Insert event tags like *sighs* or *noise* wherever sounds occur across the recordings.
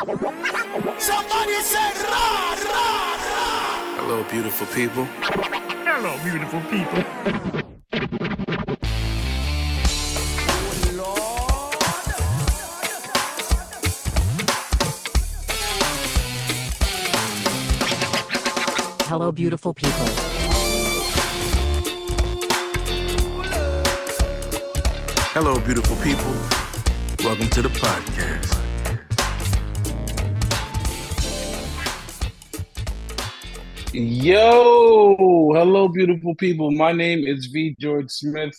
Somebody say ra, ra, ra. Hello, beautiful people. Hello, beautiful people. Hello, beautiful people. Hello, beautiful people. Welcome to the podcast. Yo, hello, beautiful people. My name is V. George Smith.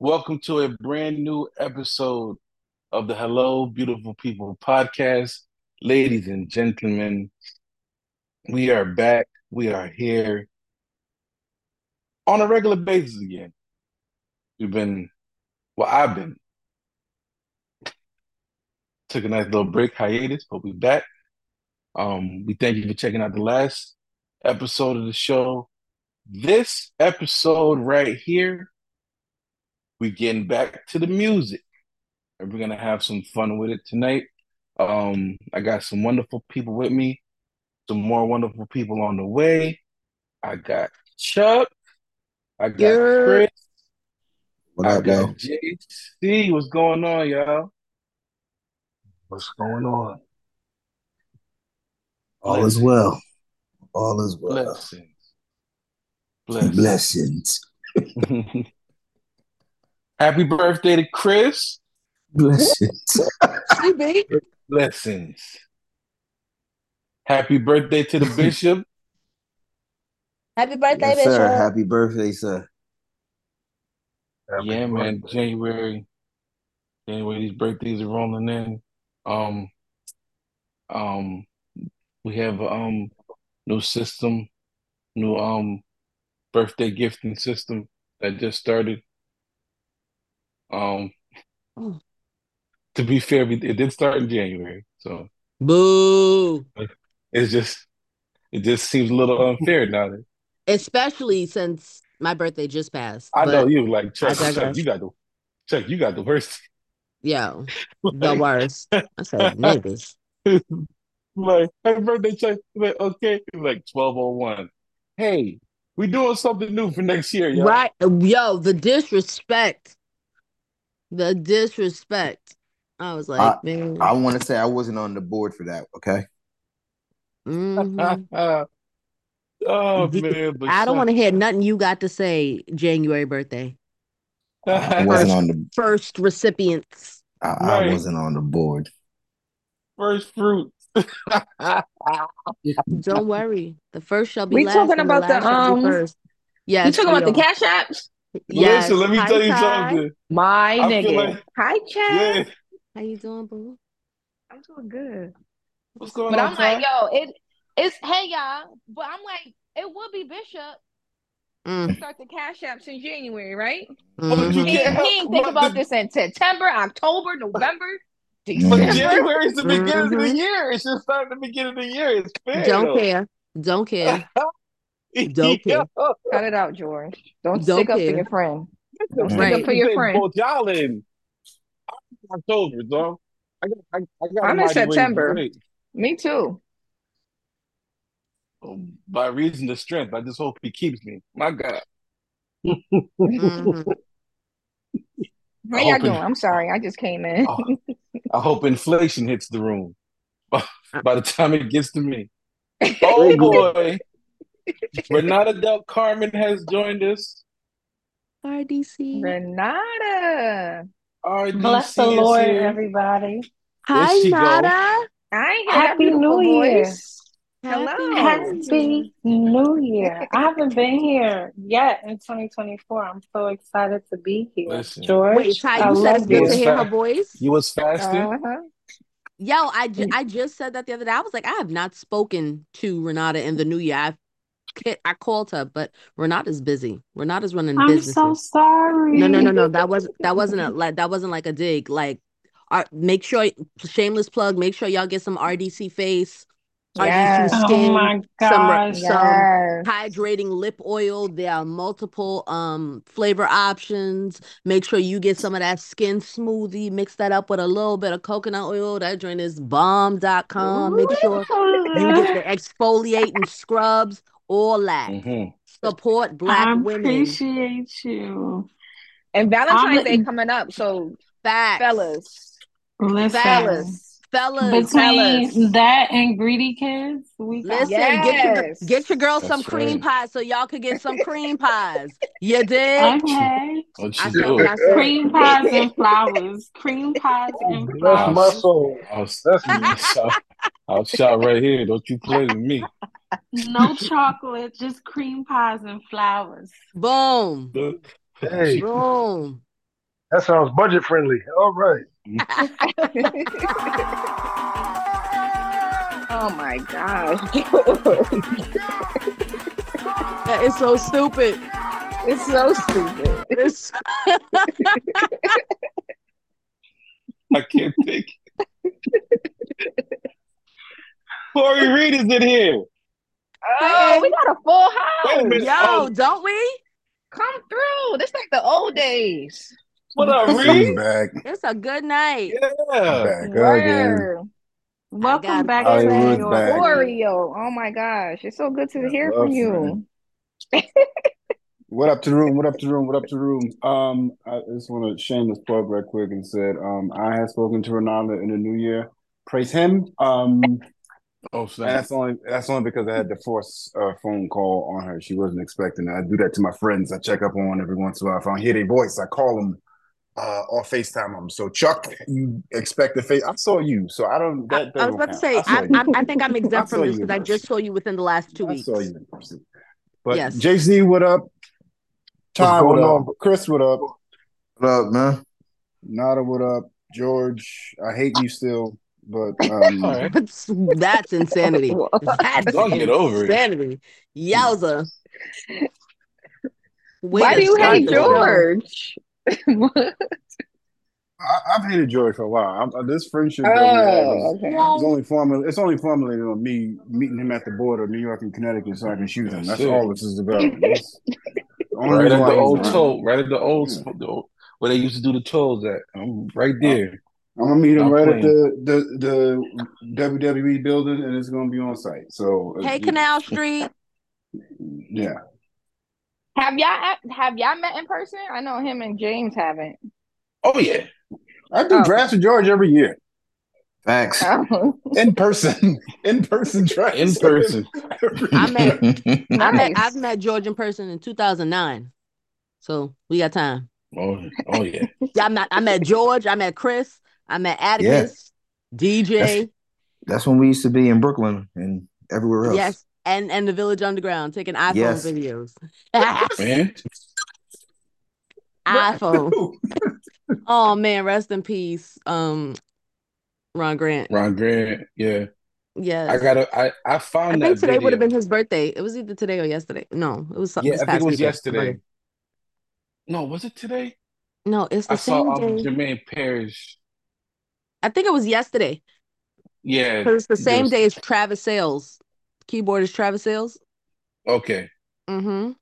Welcome to a brand new episode of the Hello, Beautiful People podcast. Ladies and gentlemen, we are back. We are here on a regular basis again. We've been, well, I've been, took a nice little break hiatus, but we're back. Um, we thank you for checking out the last episode of the show. This episode right here, we're getting back to the music. And we're gonna have some fun with it tonight. Um, I got some wonderful people with me, some more wonderful people on the way. I got Chuck, I got Yeah. Chris, What I up, got yo? JC. What's going on, y'all? What's going on? All is well. All is well. Blessings. Blessings. Blessings. *laughs* Happy birthday to Chris. Blessings. Blessings. Happy birthday to the *laughs* bishop. Happy birthday, yes, sir. Happy birthday, sir. Happy yeah, man. January. January, these birthdays are rolling in. Um, um, we have um new system, new um birthday gifting system that just started. Um, Oh. to be fair, it did start in January, so Boo. it's just it just seems a little unfair now. That, Especially since my birthday just passed. I know you like Chuck. Chuck, you got the Chuck. You got the worst. Yo, *laughs* the worst. I said niggas. *laughs* like happy birthday, Chuck. Like, okay, like twelve oh one. Hey, we doing something new for next year, y'all. Right. Yo, the disrespect. The disrespect. I was like, man. I want to say I wasn't on the board for that, okay? mhm. *laughs* oh man, I don't want to hear nothing you got to say January birthday. *laughs* I wasn't on the First recipients. I, I Right. wasn't on the board. first fruit. *laughs* Don't worry. The first shall be We last. talking and the about the, last shall be um, first. Yes. you talking we about the cash apps? Yes. Listen, let me Hi, tell you Ty. something. My I nigga. like- Hi, Chad. Yeah, How you doing, boo? I'm doing good. what's going But on? But I'm like, yo, it it's hey y'all. But I'm like, it would be Bishop Mm, start the cash apps in January, right? But you mhm. He, can't he ain't think about this in September, October, November, But December. January is the beginning of the Mhm. year. It's just starting the beginning of the year. It's fair. Don't care. Don't care. *laughs* Don't care. Yo, Cut it out, George. Don't, Don't stick up for your friend. Don't stick Right. up for your they friend. Both y'all in October, so I got, I, I got a I'm in mighty ways to September. Me too. Um, By reason of strength, I just hope he keeps me. My God. Mhm. How y'all doing? I'm sorry, I just came in. Oh, *laughs* I hope inflation hits the room by *laughs* the time it gets to me. *laughs* Oh boy. Renata Del Carmen has joined us. RDC. Renata. RDC Bless the Lord, here. everybody. Hi, she go. Nada. I ain't Happy New Year. voice. Hello. Happy New Year. I haven't been here yet in 2024. I'm so excited to be here. Listen. George, Wait, Ty, I you said it's good to hear her voice? You was fasting? Uh-huh. Yo, I, ju- I just said that the other day. I was like, I have not spoken to Renata in the new year. I've I called her, but Renata's busy. Renata's running I'm businesses. so sorry. No, no, no, no. That was that wasn't a like that wasn't like a dig. Like, uh, make sure shameless plug. Make sure y'all get some RDC face. Are Yes. you Oh my Some, gosh. some Yes. hydrating lip oil. There are multiple um flavor options. Make sure you get some of that skin smoothie. Mix that up with a little bit of coconut oil. That joint is bomb.com. Make sure you get the exfoliating scrubs, all that. hmm Support black I women. appreciate you. And Valentine's I'm- Day coming up, so Facts. fellas, Listen. fellas, Fellas. Between fellas. that and greedy kids, we got Listen, get your get your girl some That's cream right. pies so y'all could get some cream pies. You dig? Okay. What I you said do? I said. Cream pies and flowers. Cream pies oh, and Bless my flowers. soul. I'll, That's I'll shout, I'll shout right here. Don't you play with me. No chocolate, just cream pies and flowers. Boom. Hey, Boom. that sounds budget friendly. All right. *laughs* oh my gosh, That is so stupid. it's so stupid. It's I can't think. Corey Reed is in here. Oh, we got a full Wait a house. yo, Oh. don't we? Come through. This like the old days. What up, *laughs* He's Reed? back. It's a good night. Yeah. Back again. Word. Welcome back to Hollywood's your. Oreo. Oh my gosh, it's so good to hear from you. *laughs* What up to the room? What up to the room? What up to the room? Um, I just want to shameless plug right quick and said, um, I have spoken to Renata in the new year. Praise him. Um, Oh, and that's only that's only because I had to force a phone call on her. She wasn't expecting it. I do that to my friends. I check up on every once in a while. If I don't hear their voice, I call them uh, or FaceTime them. So Chuck, you expect the face? I saw you, so I don't. I, That, I was about to say, I, I, I think I'm exempt from this because I just saw you within the last two I weeks. saw you. But Yes. JC, what up? Ty, what going up? on? Chris, what up? What up, man? Nada, what up? George, I hate you still, but *laughs* um, All right. That's, that's insanity. *laughs* That's Don't get over it. insanity. Yowza. Way Why do you hate George? show. George? *laughs* I, I've hated George for a while. I'm, uh, this friendship that we had oh, was, okay. is only formulated. It's only formulated on me meeting him at the border of New York and Connecticut so I can shoot him. That's That's it. all this is about. *laughs* Only Right at the old around. toll, right at the old, Yeah. the old- where they used to do the tolls at. I'm right there. I'm gonna meet him Not right at the, the the WWE building, and it's gonna be on site. So uh, Hey, Canal Street. yeah. Have y'all have y'all met in person? I know him and James haven't. Oh yeah. I do Oh. drafts with George every year. Facts. Oh, In person. *laughs* In person drafts. In person. I met I met, I've met George in person in 2009. So we got time. Oh, oh yeah. *laughs* Yeah, I met I met George, I met Chris, I met Atticus, DJ, That's when we used to be in Brooklyn and everywhere else. yes, and and the Village Underground taking iPhone Yes. videos. Man. *laughs* iPhone. *laughs* Oh man, rest in peace. Um Ron Grant. Ron Grant. Yeah. Yes. I gotta I, I I found think that today would have been his birthday. It was either today or yesterday. No, it was something Yeah, I think it was weekend. yesterday. No, was it today? No, it's the I saw same um, day. Jermaine Parrish. I think it was yesterday. Yeah. Because it's the there same was- day as Travis Sales. Keyboard is Travis Sales. Okay. Mm-hmm.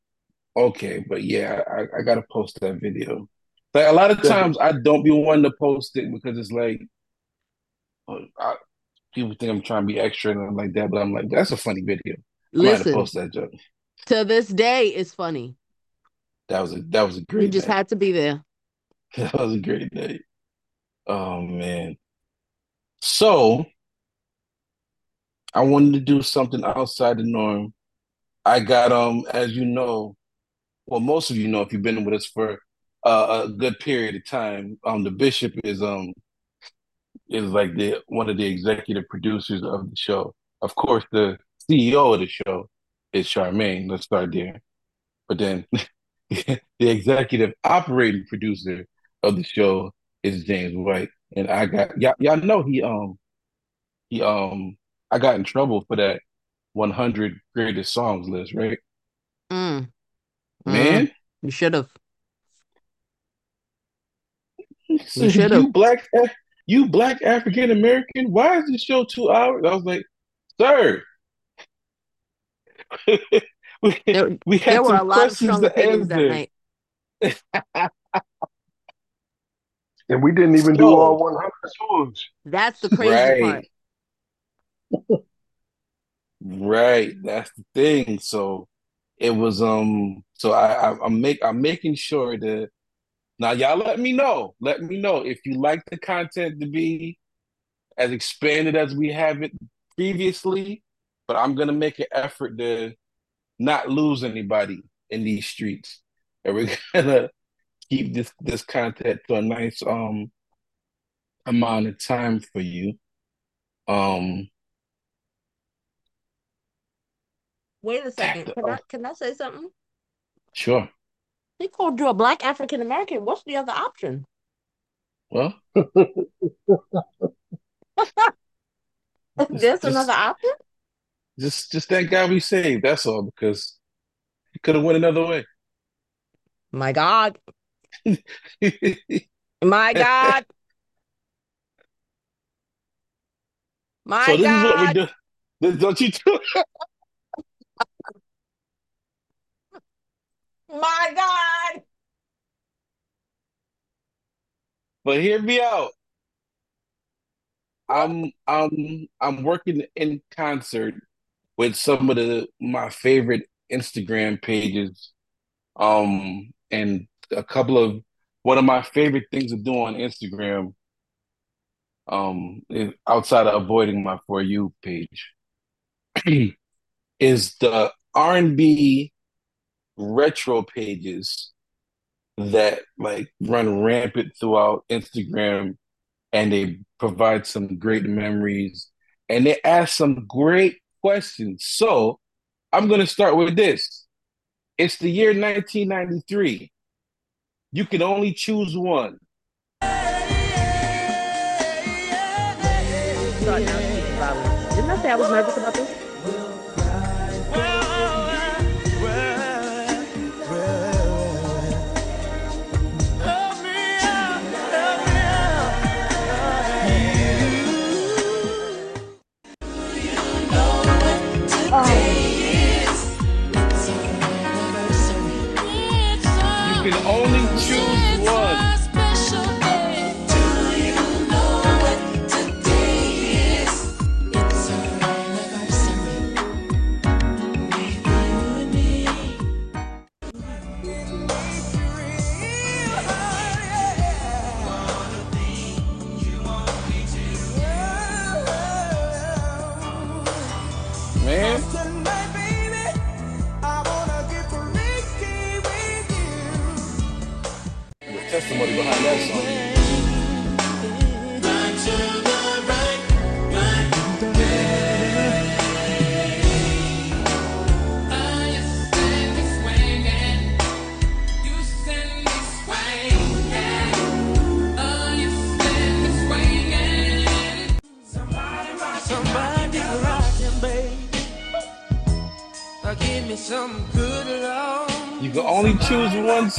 Okay, but yeah, I, I gotta post that video. Like a lot of times, I don't be wanting to post it because it's like, uh, I, people think I'm trying to be extra and I'm like that, but I'm like, that's a funny video. I might have to Listen, post that joke. to this day, it's funny. That was a that was a great. You just day. had to be there. *laughs* That was a great day. Oh man. So I wanted to do something outside the norm. I got um, as you know, well, most of you know if you've been with us for uh, a good period of time. Um, the bishop is um is like the one of the executive producers of the show. Of course, the CEO of the show is Charmaine. Let's start there. But then *laughs* the executive operating producer of the show is James White. And I got y'all, y'all know he um he um I got in trouble for that 100 greatest songs list, right? Mm. Mm. Man, You should have. *laughs* So should've. you black you black African American, why is this show two hours? I was like, Sir. *laughs* we, There, we had there were a some lot of questions strong to opinions that night. *laughs* And we didn't even do all 100 songs. That's the crazy part. Right. That's the thing. So it was um. So I, I I'm make I'm making sure that now y'all let me know. Let me know if you like the content to be as expanded as we have it previously. But I'm gonna make an effort to not lose anybody in these streets, and we're *laughs* gonna keep this this content to a nice um amount of time for you. Um, Wait a second. Can oh. I can I say something? sure. He called you a black African American. What's the other option? Well, *laughs* *laughs* There's just another option? just just thank God we saved. That's all because he could have went another way. My God. My *laughs* God. My So this is what we God. do. Don't you do? My God. But hear me out. I'm I'm I'm working in concert with some of the my favorite Instagram pages. Um, and a couple of one of my favorite things to do on Instagram, um, is outside of avoiding my For You page, *clears throat* is the R&B retro pages that like run rampant throughout Instagram and they provide some great memories and they ask some great questions. So I'm going to start with this. It's the year 1993. You can only choose one. Didn't I say I was nervous about this?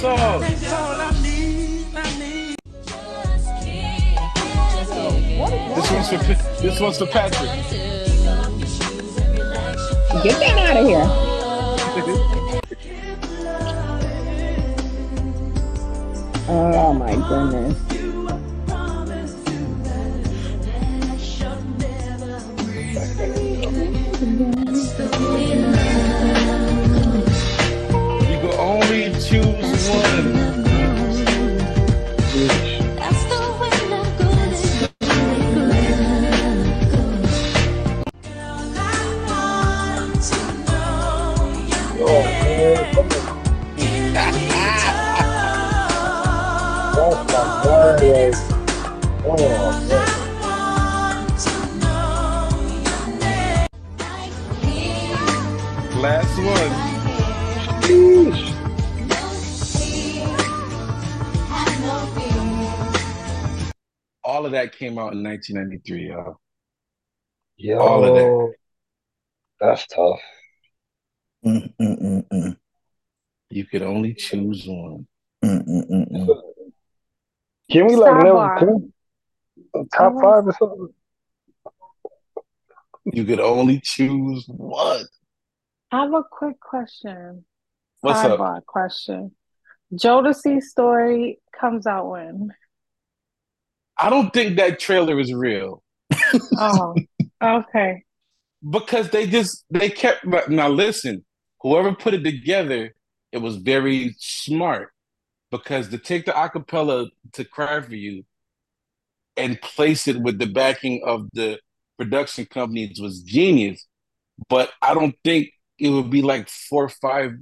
Choose came out in 1993, y'all. All of that. That's tough. Mm, mm, mm. You could only choose one. Can we like level Sidebar. can we, top five or something? You could only choose one. I have a quick question. What's up? Sidebar question. Jodeci story comes out when? I don't think that trailer is real Oh, okay. because they just they kept. Now listen, whoever put it together, it was very smart because to take the acapella to "Cry for You" and place it with the backing of the production companies was genius. But I don't think it would be like four or five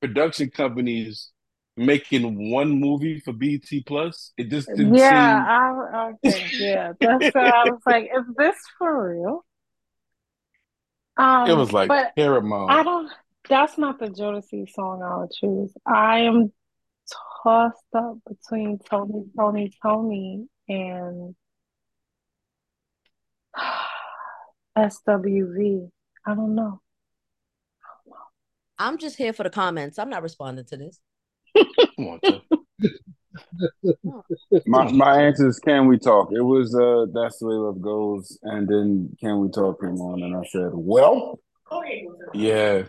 production companies making one movie for BET Plus. It just didn't Yeah, seem. I okay, yeah. That's why I was like, is this for real? It Um, was like but I don't. That's not the Jodeci song I would choose. I am tossed up between Tony, Tony, Tony, and *sighs* SWV. I don't know. I'm just here for the comments. I'm not responding to this. *laughs* Come on, Tuck. *laughs* My my answer is can we talk? It was uh that's the way love goes, and then can we talk came on, and I said, well, Yeah.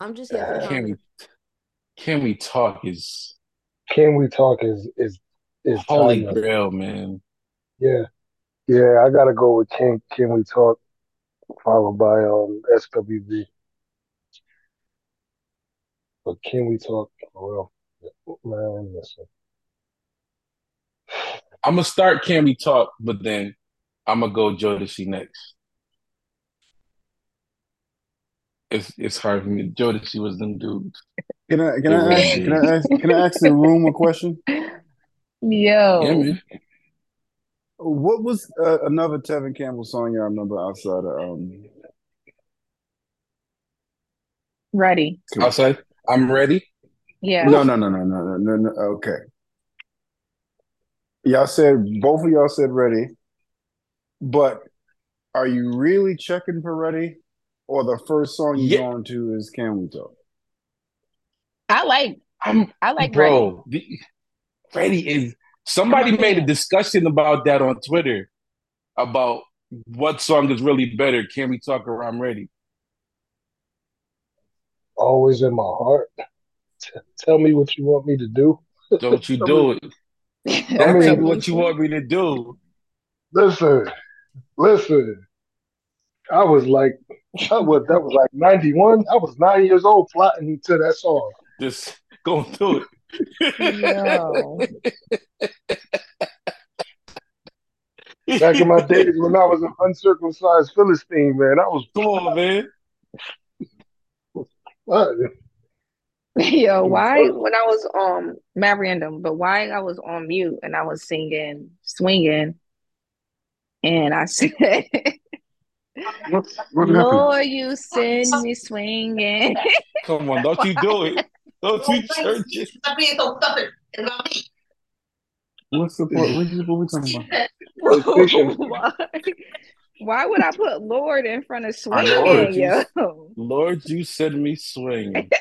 I'm just here for Can we can we talk is Can we talk is is is holy timeless. grail, man. Yeah, yeah. I gotta go with Can Can we talk, followed by um SWV. But can we talk? Well, man, listen. I'm gonna start Can We Talk, but then I'm gonna go Jodeci next. It's it's hard for me. Jodeci was them dudes. can I can I ask can I ask can I ask the room a question? *laughs* Yeah, man. What was uh, another Tevin Campbell song y'all remember outside of um? ready. Outside, I'm ready. Yeah. No, no, no, no, no, no, no, no. Okay. Y'all said both of y'all said ready, but are you really checking for ready, or the first song you Yeah, going to is Can We Talk? I like I'm I like ready. bro. The, ready is somebody *laughs* made a discussion about that on Twitter about what song is really better. Can we talk or I'm ready? Always in my heart. T- *laughs* tell me what you want me to do. *laughs* Don't you do it. Tell me what you want me to do. listen, listen. I was like, I was that was like ninety one. I was nine years old plotting to that song. Just go through it. Yo. Back in my days when I was an uncircumcised Philistine, man, I was Come on, man. plotting. *laughs* Yo, why when I was um marrying them, but why I was on mute and I was singing, swinging, and I *laughs* said, What what happened? Lord, you send me swinging. Come on, don't you do it. *laughs* Don't you. What's the part? What, you- what we talking about? PlayStation. *laughs* why, why would I put Lord in front of I know Lord, swinging, you. Lord, you send me swinging. *laughs*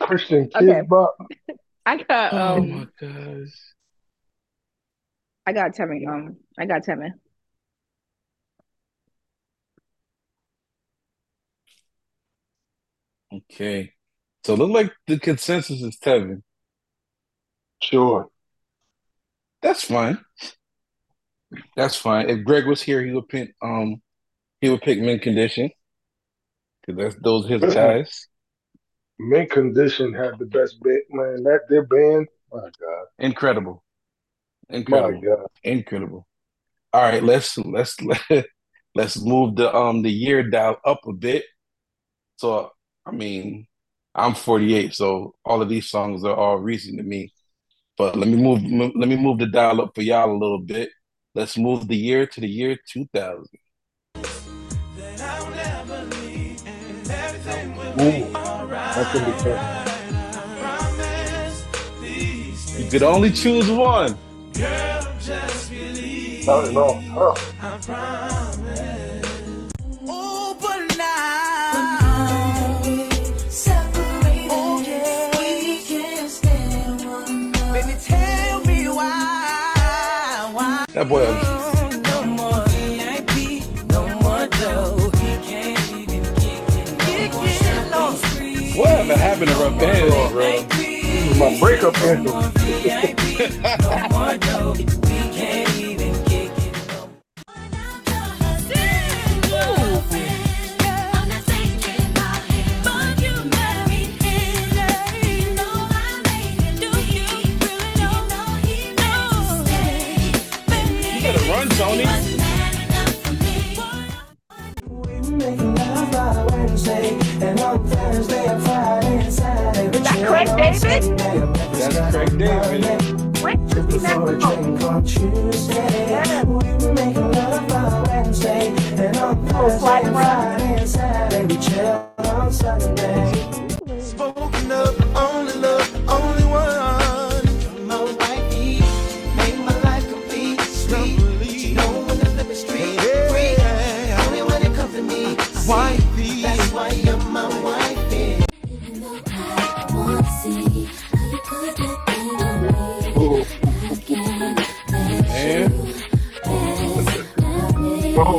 Christian Okay, Kidz Bop. I got Oh um, my gosh. I got Tevin. Um, I got Tevin. Okay. So look like the consensus is Tevin. Sure. That's fine. That's fine. If Greg was here, he would pick um he would pick Mint Condition because that's those his Listen, guys. Mint Condition had the best band, man. That their band, my God, Incredible. my Incredible. God. Incredible. All right, let's let's *laughs* let's move the um the year dial up a bit. So I mean, I'm 48, so all of these songs are all recent to me. But let me move let me move the dial up for y'all a little bit. Let's move the year to the year 2000. Ooh, that's gonna be tough. You could only choose one. Not at all. Lord. Whatever happened to bands, bro? My breakup anthem. *laughs* David? That's Craig David. When did he Oh, Flag Friday. Spoken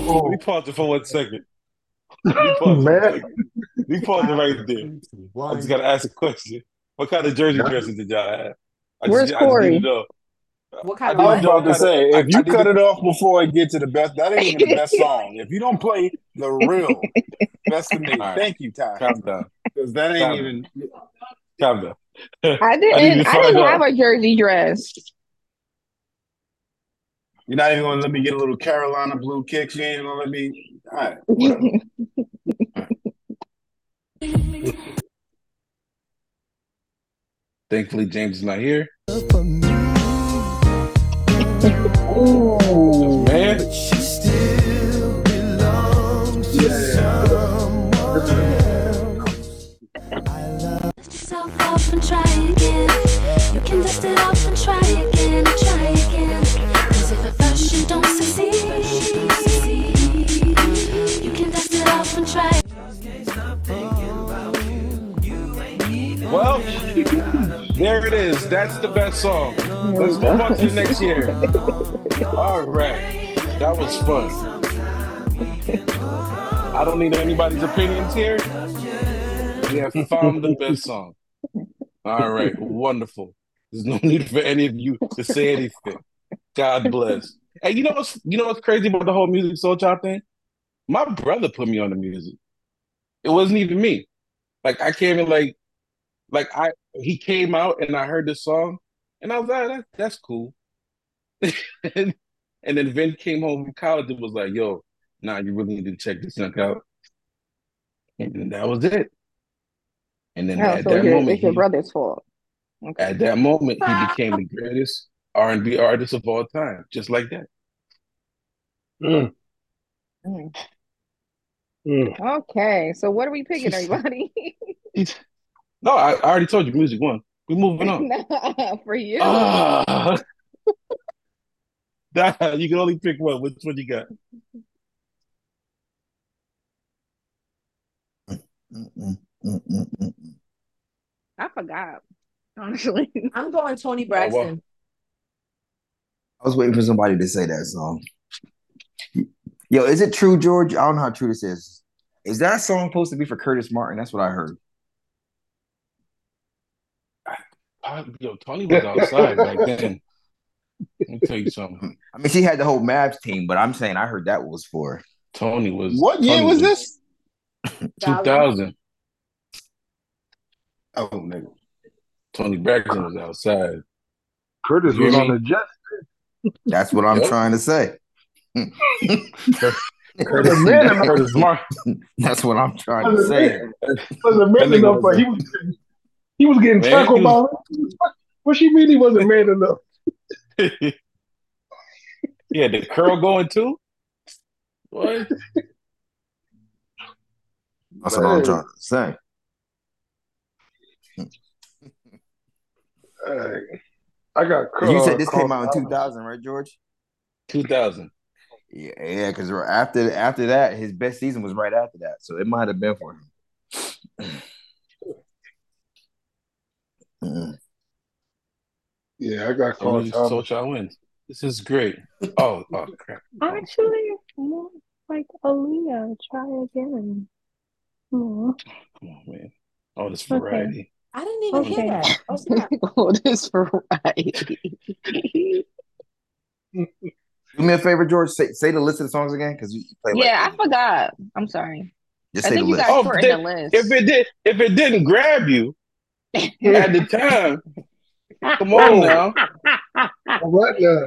Oh, we paused it for one second. We *laughs* paused it man. second. We paused it right there. I just gotta ask a question. What kind of jersey dresses did y'all have? I Where's just, I just Corey? need to. What I kind need I to was know about to say, if you I cut it off before it get to the best, that ain't even the best *laughs* song. If you don't play the real *laughs* best of me, All right. thank you, Ty, Calm down. because that ain't Calm even. Calm down. I I didn't. to I, didn't have a jersey dress. You're not even gonna let me get a little Carolina blue kick. You ain't gonna let me. All right, whatever. *laughs* Thankfully, James is not here. Ooh. Man, She still belongs to someone else. yourself off and try again. You can dust it off and try again, try again. Well, there it is. That's the best song. Let's move on to the next year. All right. That was fun. I don't need anybody's opinions here. We have found the best song. All right. Wonderful. There's no need for any of you to say anything. God bless. Hey, you know what's you know what's crazy about the whole Musiq Soulchild thing? My brother put me on the music. It wasn't even me. Like I can't even like like I he came out and I heard the song and I was like, that, that's cool. and, *laughs* and then Vin came home from college and was like, yo, nah, you really need to check this junk out. And that was it. And then Oh, at so that your, moment, it's your brother's fault. Okay. at that moment, he *laughs* became the greatest R&B artist of all time, just like that. Mm, Mm. mm. Okay, so what are we picking, *laughs* everybody? *laughs* No, I, I already told you, Musiq one. We're moving on. *laughs* Nah, for you. Ah. Nah, you can only pick one. Which one you got? I forgot, honestly. I'm going Toni Oh, well. Braxton. I was waiting for somebody to say that song. Yo, is it true, George? I don't know how true this is. Is that song supposed to be for Curtis Martin? That's what I heard. Ah, Yo, Toni was outside back then. Let me tell you something. *laughs* I mean, she had the whole Mavs team, but I'm saying I heard that was for. Toni was. What year Toni was this? *laughs* 2000. Oh, nigga. Toni Braxton was outside. Curtis was on the Jets. That's what I'm Yep. trying to say. Curtis, Was a man enough- Curtis Martin. That's what I'm trying to say. man, was a man enough, but he was he was getting Man, tackled he by. was- What she mean? He wasn't man enough. *laughs* yeah, the curl going too. What? That's what I'm trying to say. Uh, I got. You said this came out in 2000, right, George? 2000. Yeah, yeah, because after after that, his best season was right after that, so it might have been for him. Yeah, I got Tony called. Soul Thomas. Child wins. This is great. Oh, oh crap. Actually, more like Aaliyah. Try again. Hmm. Come on, man. All this Okay. Variety. I didn't even hear Okay. that. Oh, *laughs* snap. oh, this variety. *laughs* Do me a favor, George. Say say the list of the songs again, because you play like yeah, I forgot. I'm sorry. just I say the think you list. guys Oh, shortened the list. If it did, if it didn't grab you at the time, *laughs* come on now. What now?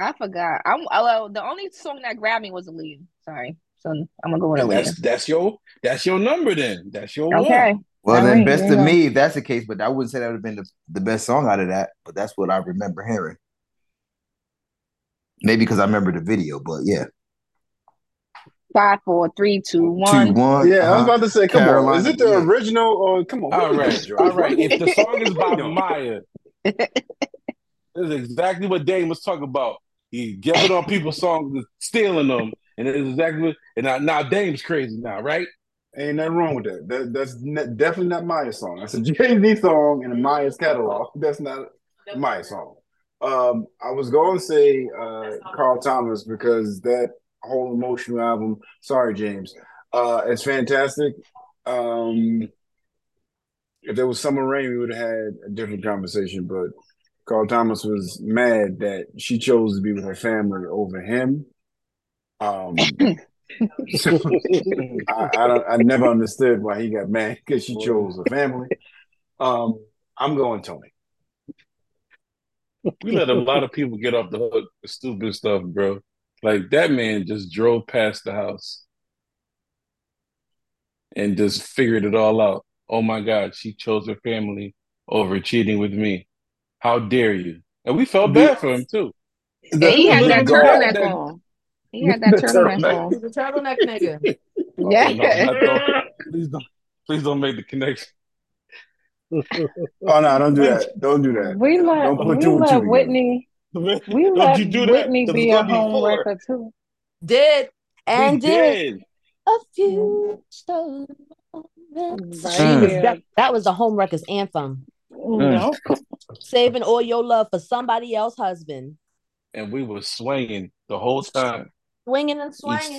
I forgot. I'm uh, well, the only song that grabbed me was Aaliyah. Sorry. So I'm gonna go with And Aaliyah. that's that's your that's your number then. That's your Okay. one. Well, then, best there of you me, if that's the case. But I wouldn't say that would have been the, the best song out of that. But that's what I remember hearing. Maybe because I remember the video, but yeah. Five, four, three, two, one. one. Yeah, I was uh-huh. about to say, come on. Is it the yeah. original or come on? All what is right, this, George? all right. If the *laughs* song is by What are you doing? Mya, this is exactly what Dame was talking about. He giving on people's songs, and stealing them, and it is exactly what. And now, now Dame's crazy now, right? Ain't nothing wrong with that. that that's ne- definitely not Mya's song. That's a *laughs* Jay Z song in Mya's catalog. That's not Mya's song. Um, I was going to say uh, Carl Thomas because that whole emotional album. Sorry, James. Uh, it's fantastic. Um, if there was Summer Rain, we would have had a different conversation. But Carl Thomas was mad that she chose to be with her family over him. Um, *laughs* I, I don't. I never understood why he got mad because she chose a family. Um, I'm going Toni. We let a lot of people get off the hook for stupid stuff, bro. Like that man just drove past the house and just figured it all out. Oh my God, she chose her family over cheating with me. How dare you? And we felt bad for him too. And he had that little turtleneck that- on. He had that turtleneck on. He's a turtleneck nigga. Oh, Yeah. not don't- please don't, please don't make the connection. Oh no! Don't do that. Don't do that. We let Don't put we two and two let. Whitney Man, *laughs* we don't let you do that? Whitney 'cause be a gonna home four. wrecker too. Did and We did did. a few stolen moments. Right She was that, that was the home wreckers anthem. Mm. Mm. Nope. Saving all your love for somebody else's husband. And we were swinging the whole time. Swinging and swinging.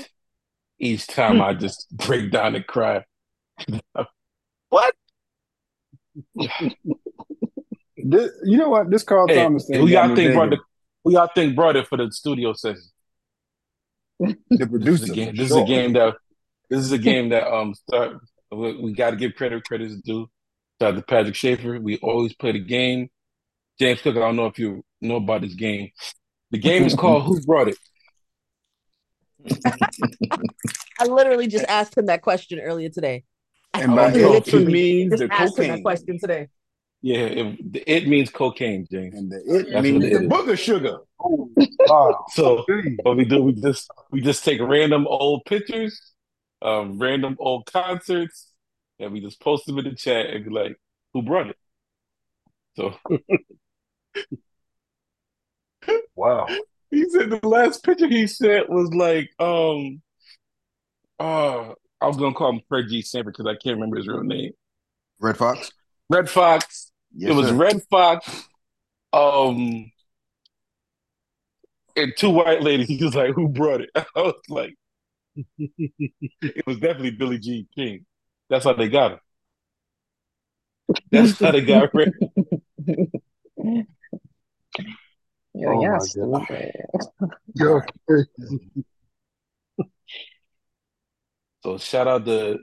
Each, each time I just *laughs* break down and cry. *laughs* what? This, you know what? This Carl Hey, Thomas thing. who y'all think brought the who y'all think brought it for the studio session? *laughs* the This is producer? a game. for This is a game that this is a game that um start we, we got to give credit where credit is due. Shout out to Patrick Schaefer. We always play the game. James Cook, I don't know if you know about this game. The game is called Who Brought It? I literally just asked him that question earlier today. And by it, it means just the asked him that cocaine, question today. Yeah, it, it means cocaine, James. and the it That's means what it the is. book of sugar. Oh, wow. So *laughs* what we do, we just we just take random old pictures, um, random old concerts, and we just post them in the chat and be like, "Who brought it?" So *laughs* Wow. He said the last picture he sent was like, um, uh, I was gonna call him Fred G. Sanford because I can't remember his real name. Redd Foxx. Redd Foxx. Yes, it was sir. Redd Foxx, um, and two white ladies. *laughs* He was like, "Who brought it?" *laughs* I was like, *laughs* "It was definitely Billy G. King." That's how they got him. That's how they got Redd. Yo, Oh y'all my stupid. You're crazy. So shout out the.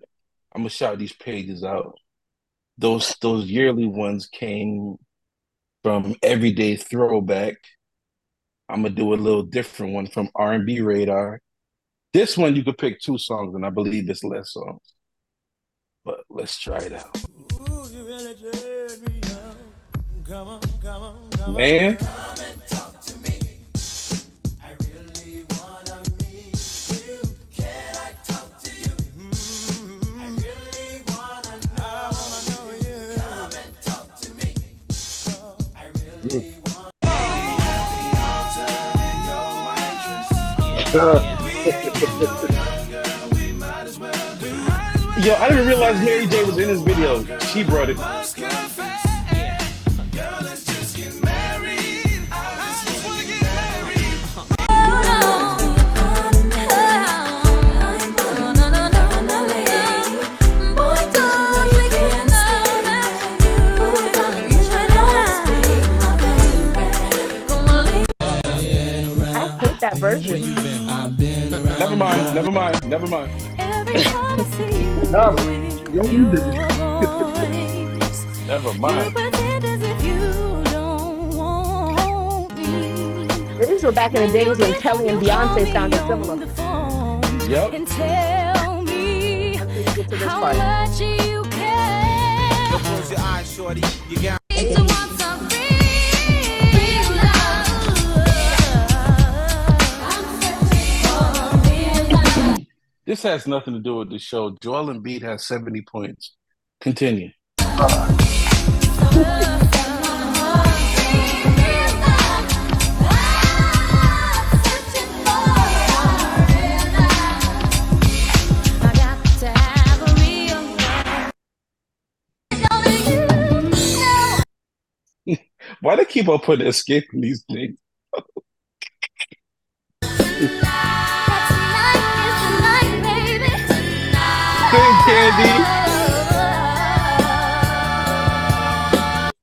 I'm gonna shout these pages out. Those those yearly ones came from Everyday Throwback. I'm gonna do a little different one from R&B Radar. This one you could pick two songs, and I believe it's less songs. But let's try it out. Man, *laughs* Yo, I didn't realize Mary J was in this video. She brought it. version. *laughs* Never mind. Never mind. Never mind. Nah, man, yo, you did it. Never mind. These were back in the days when Kelly and Beyonce sounded similar. Yep. And tell me Get to this how much you care. Close your eyes, shorty. You got This has nothing to do with the show. Joel Embiid has 70 points. Continue. *laughs* Why do they keep on putting Xscape in these things? Sing, Kandi.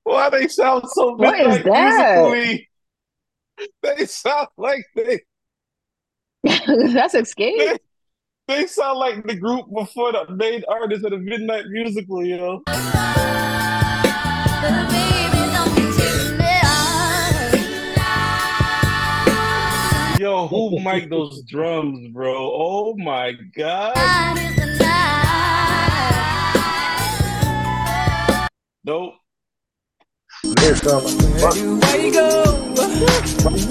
Why they sound so What is midnight that? musically? They sound like they *laughs* That's Xscape. they, they sound like the group before the main artist of the midnight musical, you know. Yo, who mic those drums, bro? Oh my god. Nope. Do I go?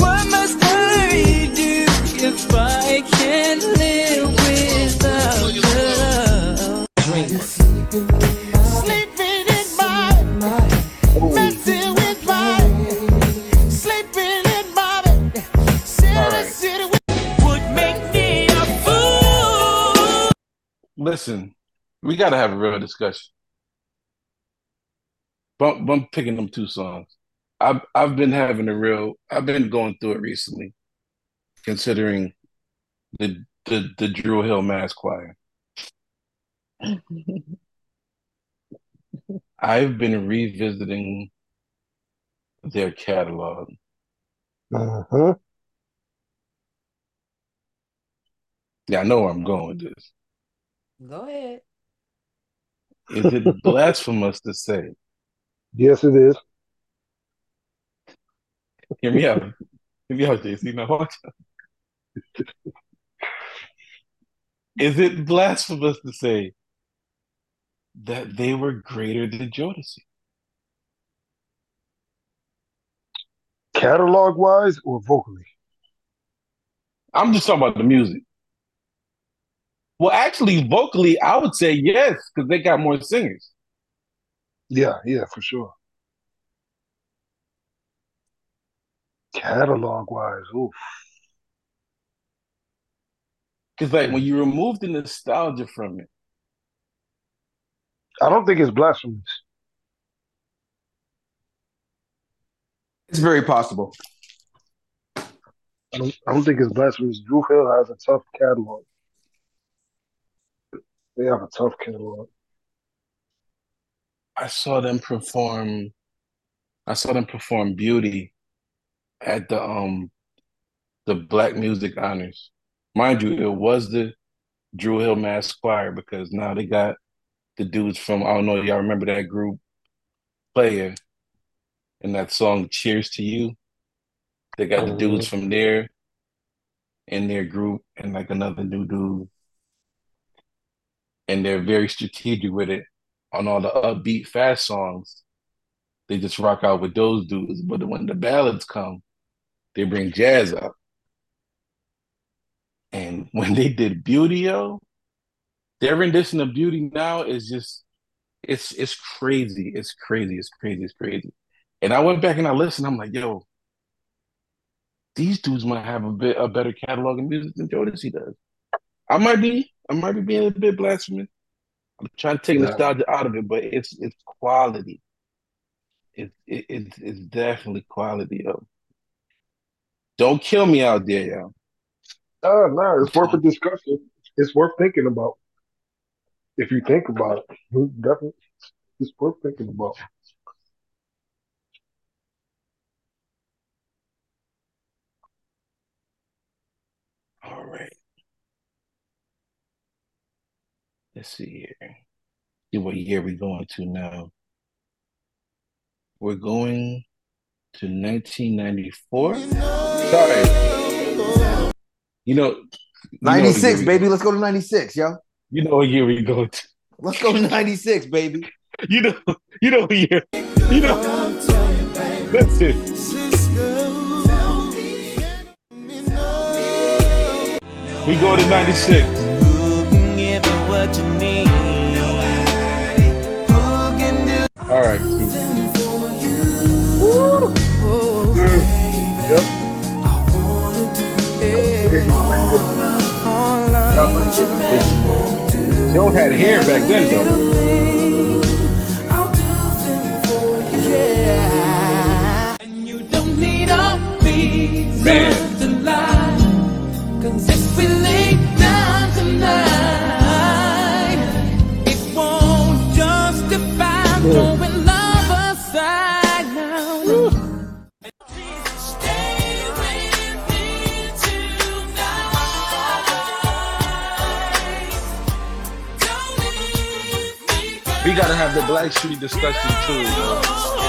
What must I do if I can't live without love? Sleeping in my, messing with my, sleeping in my, city, city would make me a fool. Listen, we gotta have a real discussion. But I'm, I'm picking them two songs. I've I've been having a real I've been going through it recently, considering the the the Dru Hill Mass Choir. *laughs* I've been revisiting their catalog. Uh-huh. Yeah, I know where I'm going with this. Go ahead. Is it *laughs* blasphemous to say? Yes, it is. Hear me out. *laughs* Hear me out, JC. Now watch. Is it blasphemous to say that they were greater than Jodeci? Catalog wise or vocally? I'm just talking about the music. Well, actually, vocally, I would say yes, because they got more singers. Yeah, yeah, for sure. Catalog wise, oof. Because like when you remove the nostalgia from it, I don't think it's blasphemous. It's very possible. I don't, I don't think it's blasphemous. Dru Hill has a tough catalog. They have a tough catalog. I saw them perform. I saw them perform "Beauty" at the um the Black Music Honors. Mind you, it was the Dru Hill Mass Choir because now they got the dudes from I don't know y'all remember that group Playa and that song "Cheers to You." They got the dudes from there in their group and like another new dude, and they're very strategic with it on all the upbeat fast songs. They just rock out with those dudes, but when the ballads come, they bring Jazz up. And *laughs* when they did Beauty, yo, their rendition of Beauty now is just it's it's crazy. It's crazy. It's crazy. It's crazy. And I went back and I listened. I'm like, yo, these dudes might have a bit a better catalog of music than Jodeci does. I might be, I might be being a bit blasphemous. I'm trying to take Yeah. nostalgia out of it, but it's it's quality. It, it it's it's definitely quality, yo. Don't kill me out there, yo. No, no, it's worth a discussion. It's worth thinking about. If you think about it, *laughs* definitely, it's worth thinking about. All right. Let's see here. See what year we're going to now. We're going to 1994. Sorry. You know, you know 96, year we- baby. Let's go to 96, yo. You know what year we going to. Let's go to 96, baby. You know, you know what year. You know. Listen. We go to 96. All right. Joe had hair back then, though. Don't need a reason Man. to lie. Cause if we lay We gotta have the Blackstreet discussion too.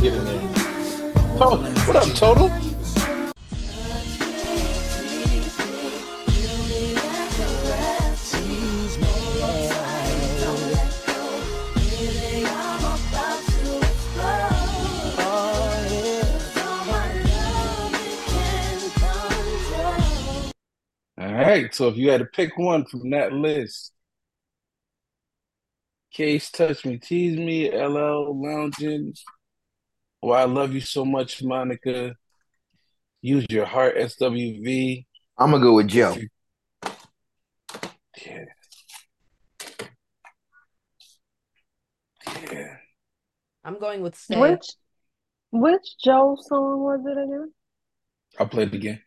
Getting. Oh, what up, Total? All right, so if you had to pick one from that list, Case, Touch Me, Tease Me, LL, Lounging, Why I Love You So Much, Monica, Use Your Heart, SWV. I'm gonna go with Joe. Yeah. Yeah. I'm going with Stay. Which which Joe song was it again? I'll play it again.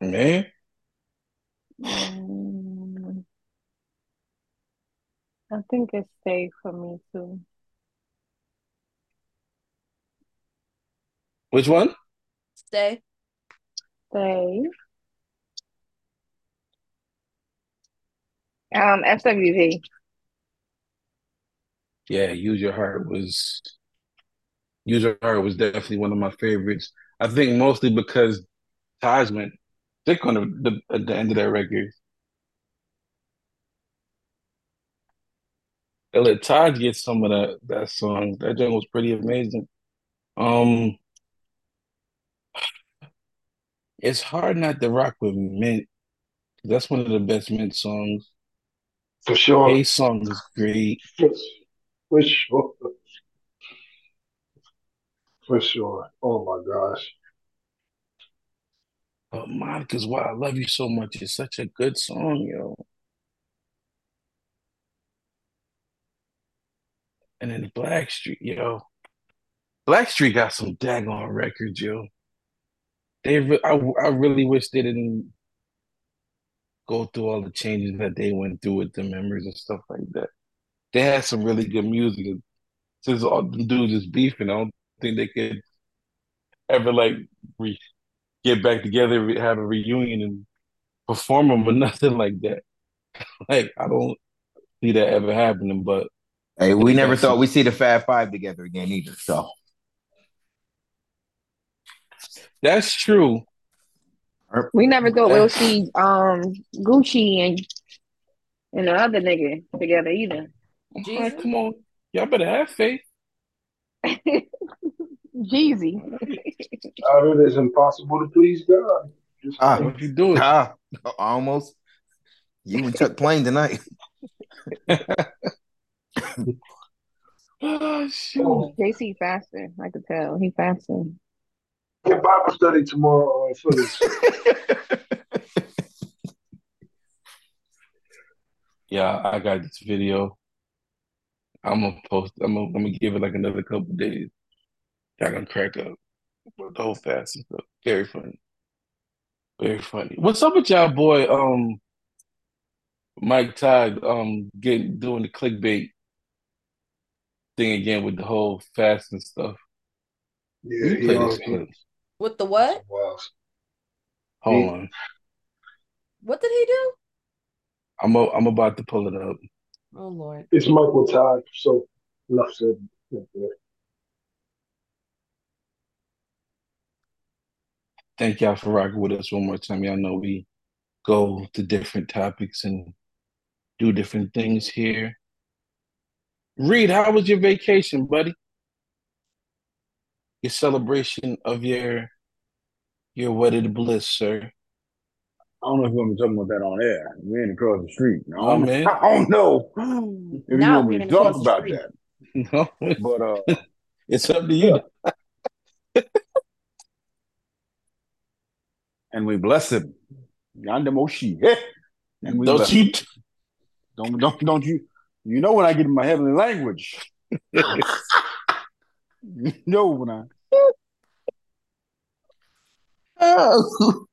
Man, Mm, I think it's Stay for me too. which one? Stay. Stay. Um, SWV. Yeah, Use Your Heart was Use Your Heart was definitely one of my favorites. I think mostly because Taj went thick on the, the at the end of that record. They let Todd get some of that that song. That joint was pretty amazing. Um, it's hard not to rock with Mint. That's one of the best Mint songs. For sure. A song is great. For, *laughs* for sure. For sure. Oh my gosh. But Monica's Why I Love You So Much is such a good song, yo. And then Blackstreet, yo. Blackstreet got some daggone records, yo. They, re- I, I really wish they didn't go through all the changes that they went through with the members and stuff like that. They had some really good music. Since all the dudes is beefing, I don't think they could ever like re- get back together, have a reunion, and perform them or *laughs* nothing like that. Like I don't see that ever happening. But Hey, we never got thought we'd see the Fab Five together again either. So That's true. We never thought we'll see um Gucci and and the other nigga together either. All right, Jesus. come on. Y'all better have faith. *laughs* Jeezy. Out of it is impossible to please God. Just Ah, What you doing? ah, almost. You and Chuck playing tonight. *laughs* Oh, shoot. JC faster. I could tell. He faster. get Bible study tomorrow, uh, Phyllis. *laughs* Yeah, I got this video. I'm gonna post. I'm gonna, I'm gonna give it like another couple days. Y'all gonna crack up. The whole fast and stuff. Very funny. Very funny. What's up with y'all, boy? Um, Mike Todd. Um, getting doing the clickbait thing again with the whole fast and stuff. Yeah, You play this clip. With the what? Wow. Hold He- on. What did he do? I'm a, I'm about to pull it up. Oh Lord. It's Michael Todd, so enough said. Thank y'all for rocking with us one more time. Y'all know we go to different topics and do different things here. Reed, how was your vacation, buddy? Your celebration of your your wedded bliss, sir. I don't know if we're gonna be talking about that on air. We ain't across the street. I Oh, don't, man. *laughs* I don't know *gasps* if you want we're me to gonna talk cross about street. that. No, But uh, *laughs* it's up to you. *laughs* and we bless him. Yonder Moshi. Eh? And we Don't bless you? him. Don't don't don't you? You know when I get in my heavenly language. You know when I. Oh.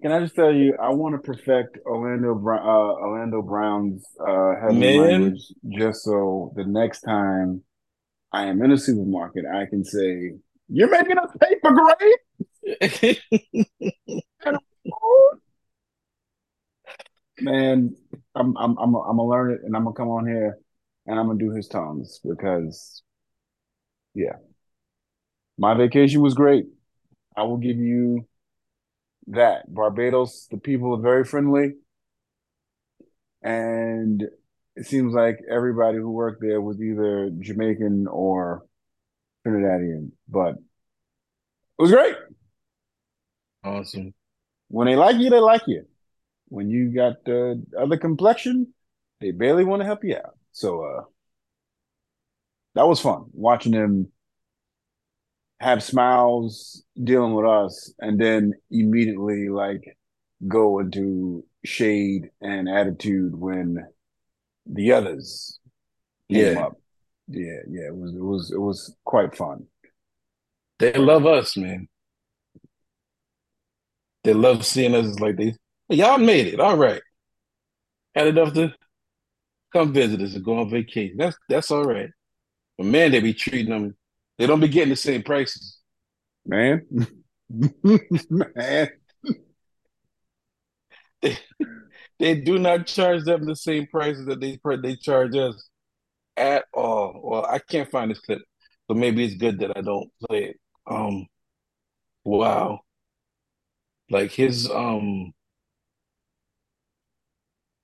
Can I just tell you, I want to perfect Orlando Brown, uh, Orlando Brown's uh, heavenly Man. language, just so the next time I am in a supermarket, I can say, "You're making us paper grade." *laughs* Man, I'm I'm I'm I'm gonna learn it, and I'm gonna come on here, and I'm gonna do his tongues because, yeah, my vacation was great. I will give you that. Barbados, the people are very friendly, and it seems like everybody who worked there was either Jamaican or Trinidadian, but it was great. Awesome. When they like you, they like you. When you got the other complexion, they barely want to help you out. So uh that was fun watching them have smiles dealing with us and then immediately like go into shade and attitude when the others came Yeah. up. Yeah, yeah, it was it was it was quite fun. They love us, man. They love seeing us like they y'all made it. All right. Had enough to come visit us and go on vacation. That's that's all right. But man, they be treating them, they don't be getting the same prices. Man. *laughs* Man. *laughs* They, they do not charge them the same prices that they they charge us at all. Well, I can't find this clip, so maybe it's good that I don't play it. Um, wow, like his um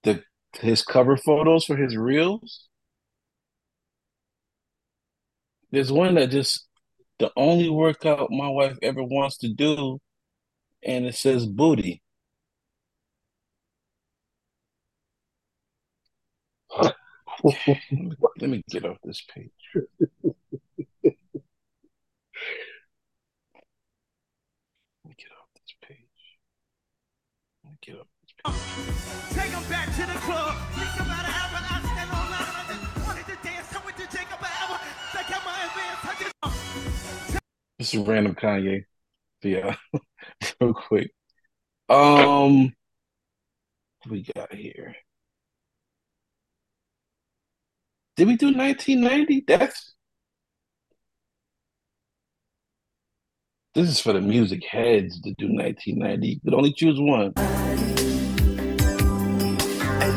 the his cover photos for his reels. There's one that just the only workout my wife ever wants to do, and it says booty. *laughs* Let me get off this page. Let me get off this page. Let me get off this page. To the club. Think about an outstanding all night. I wanted to dance, come with you, take a bow. Check out my advance, I just- This is random Kanye. Yeah, *laughs* real quick. Um, we got here? Did we do 1990? That's this is for the music heads to do 1990. You could only choose one.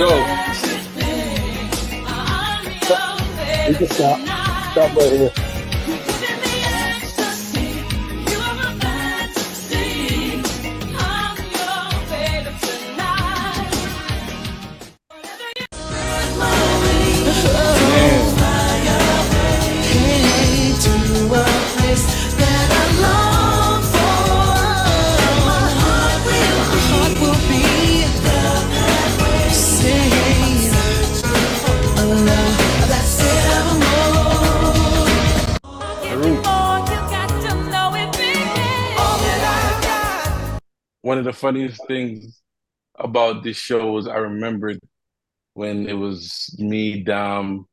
go. We can stop. Stop right here. The funniest things about this show was I remembered when it was me, Dom,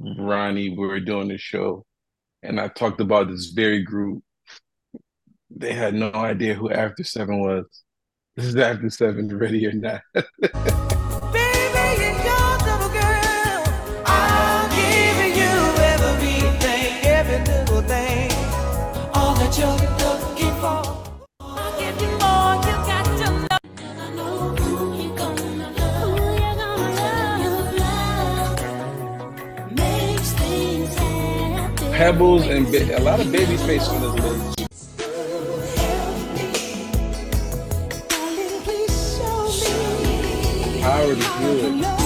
Ronnie, we were doing the show, and I talked about this very group. They had no idea who After Seven was. This is After Seven, ready or not. *laughs* Pebbles and ba- a lot of Babyface on this list. Howard is good.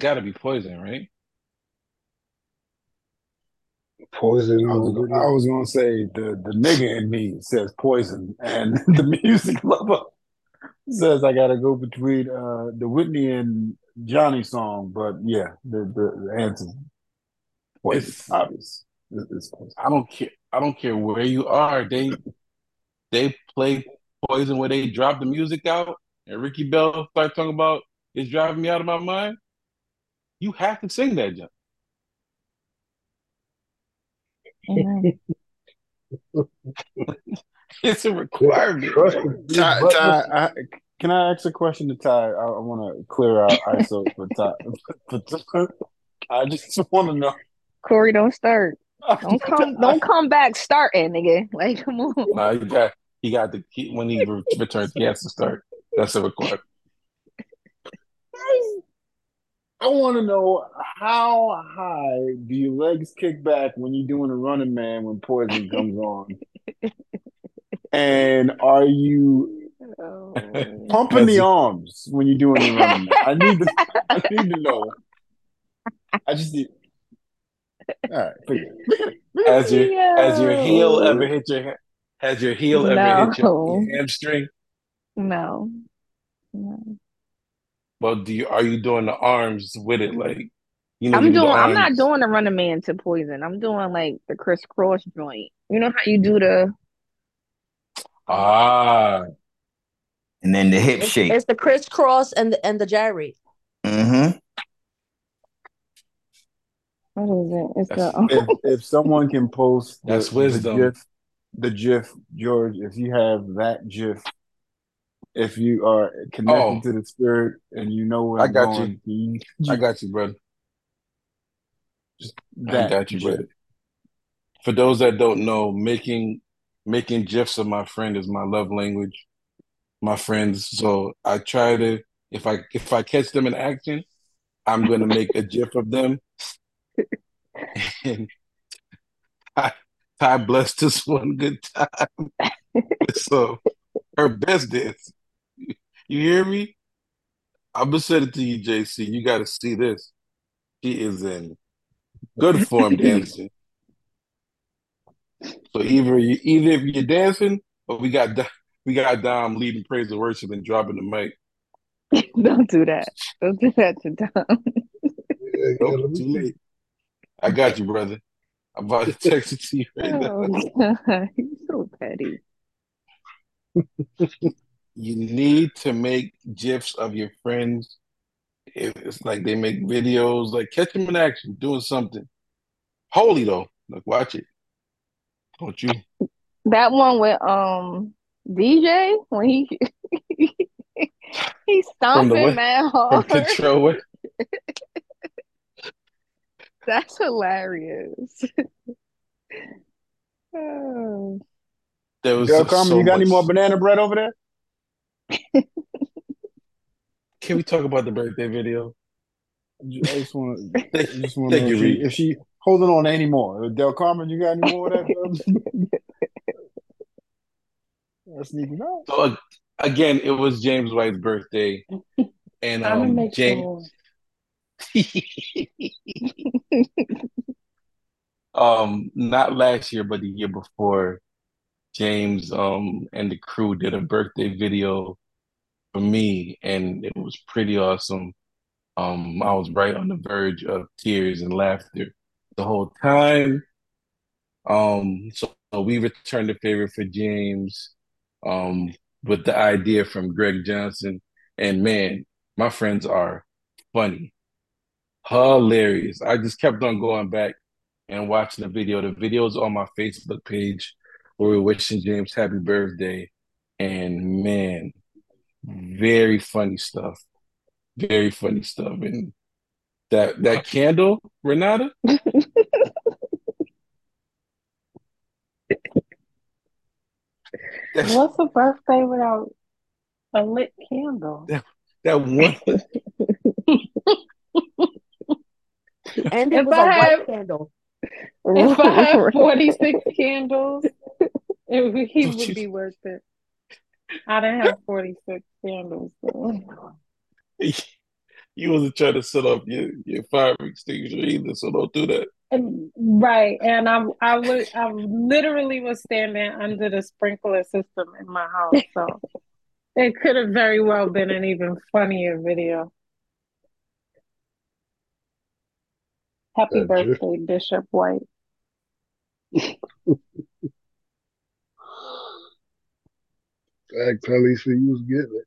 Got to be poison, right? Poison. I was, I was gonna say the the nigga in me says poison, and *laughs* the music *laughs* lover says I gotta go between uh the Whitney and Johnny song. But yeah, the the, the answer is poison. It's- obvious. It's, it's poison. I don't care. I don't care where you are. They they play poison where they drop the music out, and Ricky Bell start talking about it's driving me out of my mind. You have to sing that, John. It's a requirement. Trust Ty. Ty, I, can I ask a question to Ty? I, I want to clear out ISO for Ty. For *laughs* I just want to know. Corey, don't start. Don't *laughs* come. Don't come back starting, nigga. Like, come on. Nah, he got he got the he, when he returns, he has to start. That's a requirement. *laughs* I want to know how high do your legs kick back when you're doing a running man when poison comes *laughs* on? And are you Oh. pumping the arms when you're doing the running man? I need to I *laughs* need to know. I just need all right, forget it. *laughs* Has your has your heel ever hit your has your heel ever hit your, No. your hamstring? No. No. Well, do you are you doing the arms with it like you know I'm you do doing. I'm not doing the running man to poison. I'm doing like the crisscross joint. You know how you do the. Ah, And then the hip It's, shake. it's the crisscross and the and the gyrate. Mm-hmm. What is it? It's That's- the. if *laughs* if someone can post the, That's wisdom. the GIF, the GIF, George, if you have that GIF, if you are connected Oh. to the spirit and you know where I I'm got going, you. I got you, brother. I that got you, brother. For those that don't know, making making gifs of my friend is my love language. My friends, so I try to if I if I catch them in action, I'm gonna make a gif of them. *laughs* And Ty, Ty blessed us one good time. *laughs* So her best dance. You hear me? I'm gonna send it to you, JC. You got to see this. She is in good form dancing. So either you, either if you're dancing, or we got Do- we got Dom leading praise and worship and dropping the mic. *laughs* Don't do that. Don't do that to Dom. Yeah, yeah, Nope, too late. I got you, brother. I'm about to text it to you right *laughs* oh, now. Oh God, you're so petty. *laughs* You need to make gifs of your friends. It's like they make videos, like catch them in action, doing something. Holy though, like watch it. Don't you? That one with um DJ when he *laughs* he's stomping what? mad From hard. Control What? *laughs* That's hilarious. *laughs* Oh. There was Del just Carmen, so you got any more banana bread over there? *laughs* Can we talk about the birthday video? I just want to, I Thank, just want to thank you, if she, if she holding on any more. Del Carmen, you got any more of that? That's need to. So uh, again, it was James White's birthday, and Trying to um, James. *laughs* um, not last year, but the year before, James um and the crew did a birthday video for me, and it was pretty awesome. Um, I was right on the verge of tears and laughter the whole time. Um, so, we returned the favor for James, um, with the idea from Greg Johnson. And man, my friends are funny, hilarious. I just kept on going back and watching the video. The video's on my Facebook page where we're wishing James happy birthday. And man, mm-hmm. very funny stuff. Very funny stuff. And that that candle, Renata, *laughs* What's a birthday without a lit candle? *laughs* that, that one And it If was I a had white candle. if I had 46 candles, it, would- he Don't would you- be worth it. I didn't have 46 candles. So. you wasn't trying to set up your, your fire extinguisher either, so don't do that. And- Right, and I I would I literally was standing under the sprinkler system in my house, so it could have very well been an even funnier video. Happy birthday, Bishop White. *laughs* Talisa you was getting it.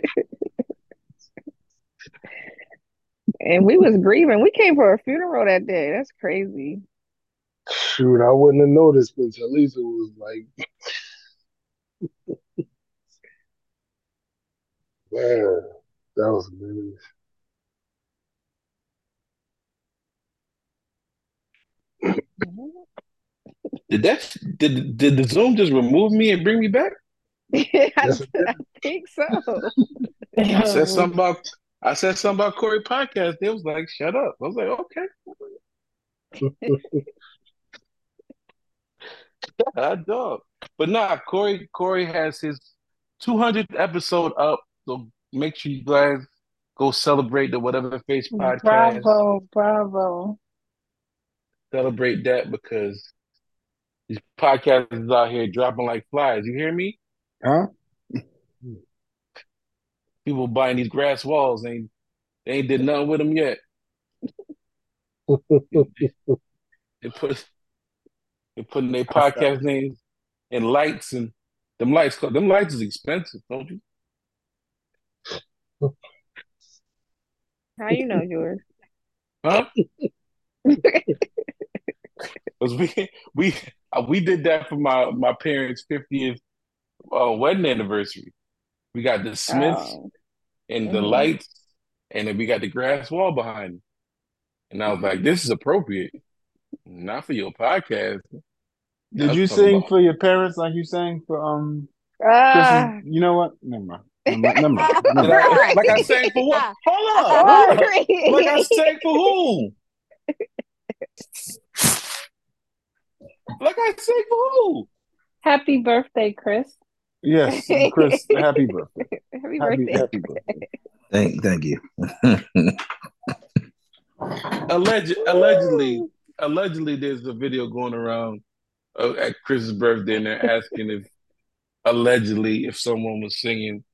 *laughs* And we was grieving. We came for a funeral that day. That's crazy. Shoot, I wouldn't have noticed, but Talisa was like, *laughs* man, that was hilarious. Mm-hmm. Did that did did the Zoom just remove me and bring me back? *laughs* I, I think so. I said something about I said something about Corey podcast. They was like, shut up. I was like, okay. *laughs* I dog. But nah, Corey Corey has his 200th episode up. So make sure you guys go celebrate the Whatever Face podcast. Bravo, bravo. Celebrate that because these podcasts out here dropping like flies. You hear me? Huh? People buying these grass walls ain't they ain't did nothing with them yet. *laughs* They put they putting their podcast names and lights and them lights. Them lights is expensive, don't you? How you know yours? Huh? *laughs* *laughs* Cause we we we did that for my my parents' fiftieth uh, wedding anniversary. We got the Smiths Oh, and the mhm. lights, and then we got the grass wall behind. And I was like, this is appropriate. Not for your podcast. Did you sing about for your parents like you sang for um Ah, Chris's? You know what? Never mind. Never mind. Never mind. *laughs* Never Did mind. I, like I sang for what? *laughs* Hold on. up. agree. Like I sang for who? *laughs* Like I sang for who? Happy birthday, Chris. Yes, Chris, *laughs* happy birthday. Happy Happy birthday. happy birthday. Thank, thank you. *laughs* Alleged, allegedly, allegedly, there's a video going around uh, at Chris's birthday, and they're asking if allegedly if someone was singing.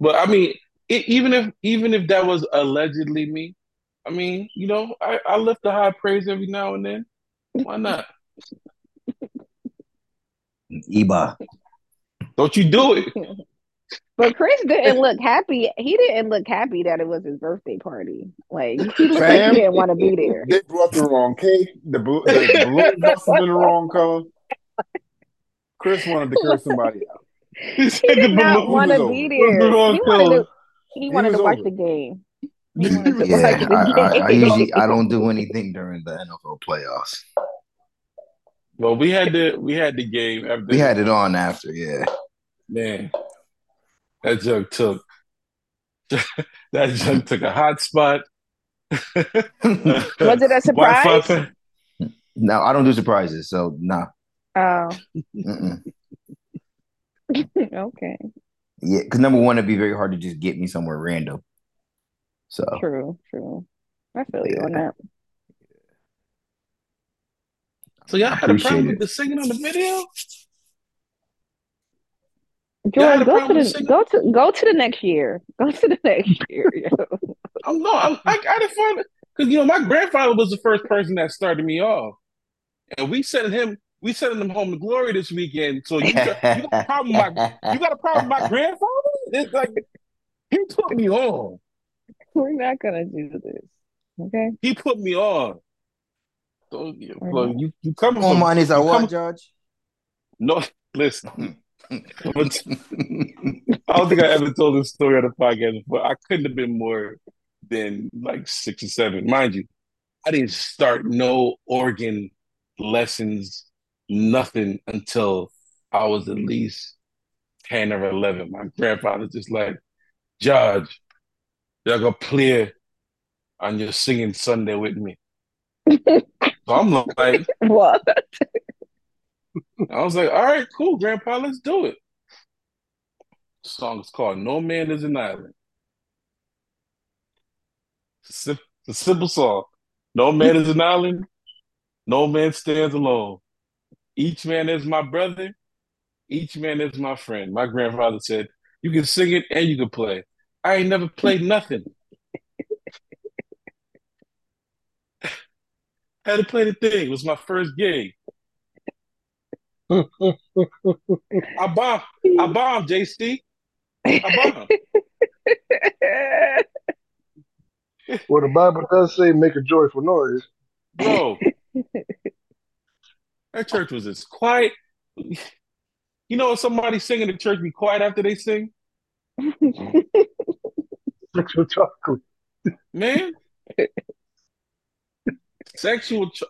But I mean, it, even if even if that was allegedly me, I mean, you know, I, I lift the high praise every now and then. Why not? Eba. Don't you do it? *laughs* But Chris didn't look happy. He didn't look happy that it was his birthday party. Like he looked like he didn't want to be there. They brought the wrong cake. The, bl- the, the balloon dust was in the wrong color. Chris wanted to curse somebody out. He He did not want to be there. the wrong He wanted color? to. He wanted was to watch over. the game. He wanted to watch Yeah, the I, I, I usually I *laughs* don't do anything during the NFL playoffs. Well, we had the we had the game after We had it on after, yeah. man. That jug took *laughs* that jug took a hot spot. Was it a *laughs* surprise? no, I don't do surprises, so nah. Oh, *laughs* okay. Yeah, because number one, it'd be very hard to just get me somewhere random. So True, true. I feel you on that. So y'all had a problem it. with the singing on the video? Y'all had George, a go to the singing? go to go to the next year. Go to the next *laughs* year. yo. I'm no, I'm, I I didn't find it because you know my grandfather was the first person that started me off, and we sent him we sent him home to glory this weekend. So you got, you got a problem with my you got a problem with my grandfather? It's like he put me on. We're not gonna do this. Okay. He put me on. So you, We're well, not. you you coming Home from mine is a what, come Judge? no listen. But *laughs* I don't think I ever told this story on the podcast before. I couldn't have been more than like six or seven. Mind you, I didn't start no organ lessons, nothing until I was at least 10 or 11. My grandfather just like, Judge, you're going to play on your singing Sunday with me. So I'm like, *laughs* What? I was like, all right, cool, Grandpa, let's do it. The song is called No Man is an Island. It's a, it's a simple song. No man is an island. No man stands alone. Each man is my brother. Each man is my friend. My grandfather said, you can sing it and you can play. I ain't never played nothing. Had to play the thing. It was my first gig. *laughs* I bombed. I bombed, JC. I bombed. *laughs* Well, the Bible does say make a joyful noise. Bro, that church was as quiet. You know, somebody singing the church be quiet after they sing? *laughs* Sexual chocolate. Man, sexual. Ch-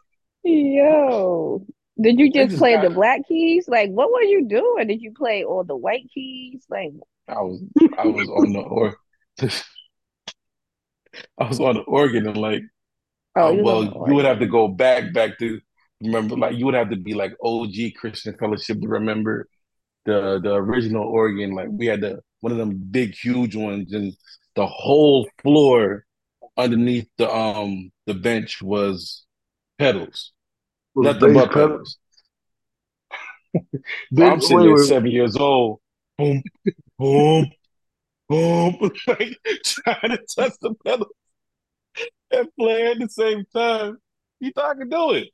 Yo. Did you just just play got- the black keys? Like, what were you doing? Did you play all the white keys? Like, I was, I was on the or, *laughs* I was on the organ and like, oh, uh, well, you would have to go back, back to remember, like you would have to be like OG Christian Fellowship to remember the the original organ. Like we had the one of them big, huge ones, and the whole floor underneath the um the bench was pedals, Was nothing but pedal. pedals. Did, I'm sitting wait, seven years old, boom, boom, boom, *laughs* like trying to touch the pedals and play at the same time. You thought I could do it.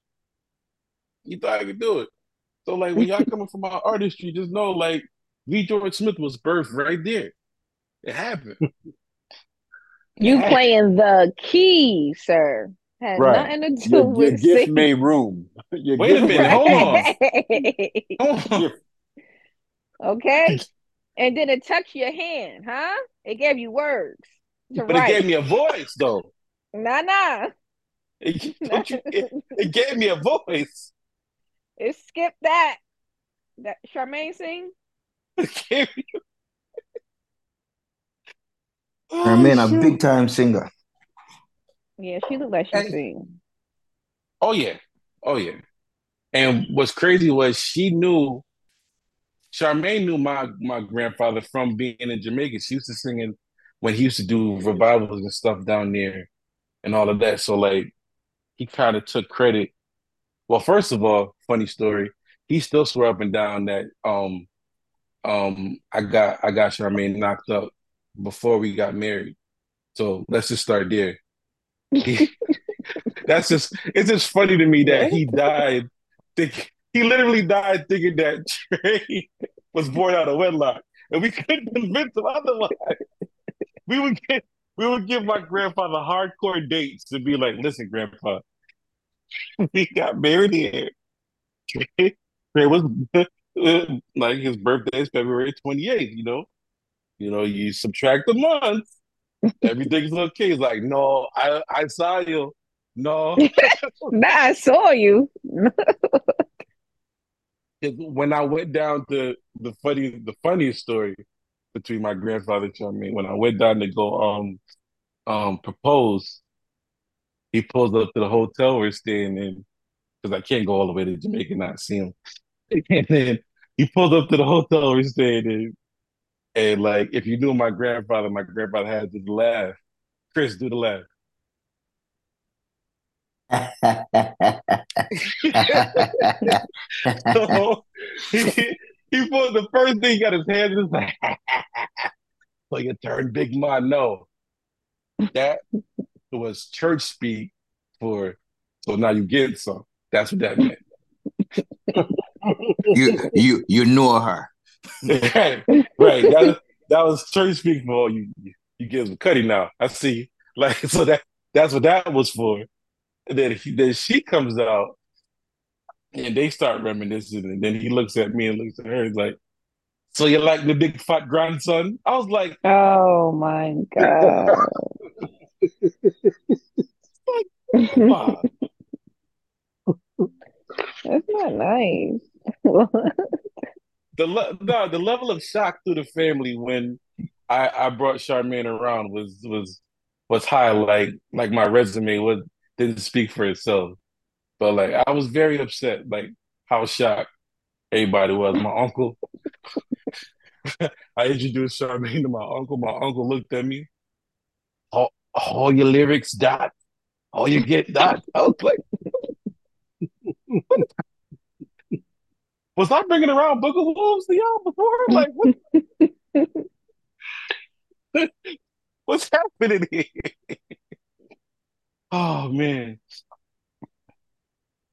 You thought I could do it. So like when y'all coming from our artistry, just know like V. George Smith was birthed right there. It happened. It You playing the key, sir. Had Right. nothing to do Your, your with *laughs* gift singing. made room. *laughs* Your Wait a gift minute, made hold on. Hold on. Okay. And then it touched your hand, huh? It gave you words to But it gave me a voice though. Nah, nah. It, *laughs* you, it, it gave me a voice. It skipped that. That Charmaine sing. It gave me. Her man, a big time singer. Yeah, she looked like she Hey. sing. Oh yeah, oh yeah. And what's crazy was she knew. Charmaine knew my my grandfather from being in Jamaica. She used to sing in when he used to do revivals and stuff down there, and all of that. So like, he kind of took credit. Well, first of all, funny story. He still swore up and down that um um I got I got Charmaine knocked up before we got married. So let's just start there. He, *laughs* that's just it's just funny to me that he died. Think, he literally died thinking that Trey *laughs* was born out of wedlock, and we couldn't convince him otherwise. We would get we would give my grandfather hardcore dates to be like, "Listen, grandpa, we got married here. *laughs* Trey, Trey was like his birthday is February twenty eighth. You know, you know, you subtract the months, everything's okay." He's like, "No, I I saw you." No, *laughs* *laughs* Nah, I saw you. *laughs* when I went down to the funny, the funniest story between my grandfather and me, when I went down to go um um propose, he pulls up to the hotel we're staying in because I can't go all the way to Jamaica and not see him. And then he pulled up to the hotel we're staying in, and like if you knew my grandfather, my grandfather had this laugh. Chris, do the laugh. *laughs* So he, he put the first thing he got his hands in *laughs* like, so you turn big man. No, that was church speak for. So now you get some. That's what that meant. you you you know her. Right, *laughs* right. That, that was church speak for oh, you. You give some cutty now. I see. *laughs* Like so that that's what that was for. And then he, then she comes out, and they start reminiscing. And then he looks at me and looks at her. He's like, "So you like the big fat grandson?" I was like, Oh my god. *laughs* "Wow." That's not nice. The le- no, the level of shock through the family when I, I brought Charmaine around was was was high. Like like my resume was didn't speak for itself, but like I was very upset. Like how shocked everybody was. My uncle, *laughs* I introduced Charmaine to my uncle. My uncle looked at me. All, all your lyrics, dot. All you get, dot. I was like, *laughs* was I bringing around Book of Wolves to y'all before? Like, what? *laughs* *laughs* What's happening here? Oh man.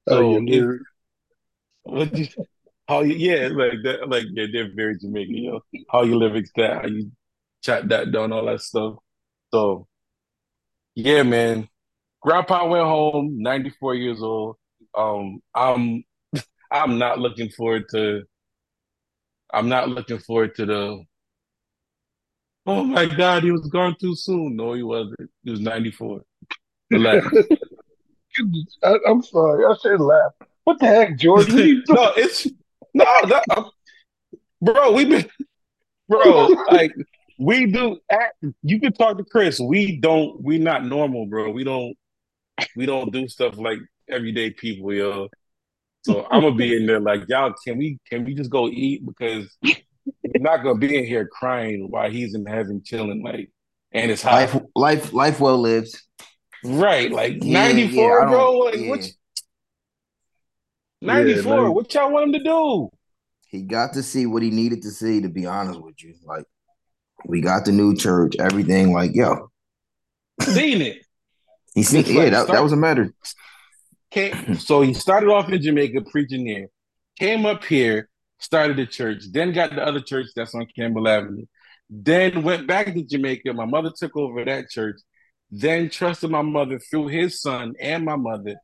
Oh, So your it, what you, how you, yeah, like that, like yeah, they're very Jamaican, you know. How you lyrics that, how you chat that down, all that stuff. So yeah, man. Grandpa went home, 94 years old. Um, I'm I'm not looking forward to I'm not looking forward to the oh my God, he was gone too soon. No, he wasn't. He was 94. Relax. *laughs* I, I'm sorry. I should laugh. What the heck, George? What are you *laughs* doing? no, it's no, that, uh, bro. We've been, bro. Like we do. Act, you can talk to Chris. We don't. We not normal, bro. We don't. We don't do stuff like everyday people, yo. So I'm gonna be in there like, y'all. Can we? Can we just go eat? Because we're not gonna be in here crying while he's in heaven chilling, like, and it's hot. Life life life well lived. Right, like Yeah, 94, yeah, bro. Like yeah. what? Yeah, 94. man. what y'all want him to do? He got to see what he needed to see, to be honest with you. Like, we got the new church, everything. Like, yo, Seen it. he seen, Just yeah, that, start- that was a matter. Came, *clears throat* so he started off in Jamaica preaching there, came up here, started a church, then got the other church that's on Campbell Avenue, then went back to Jamaica. My mother took over that church, then trusted my mother through his son and my mother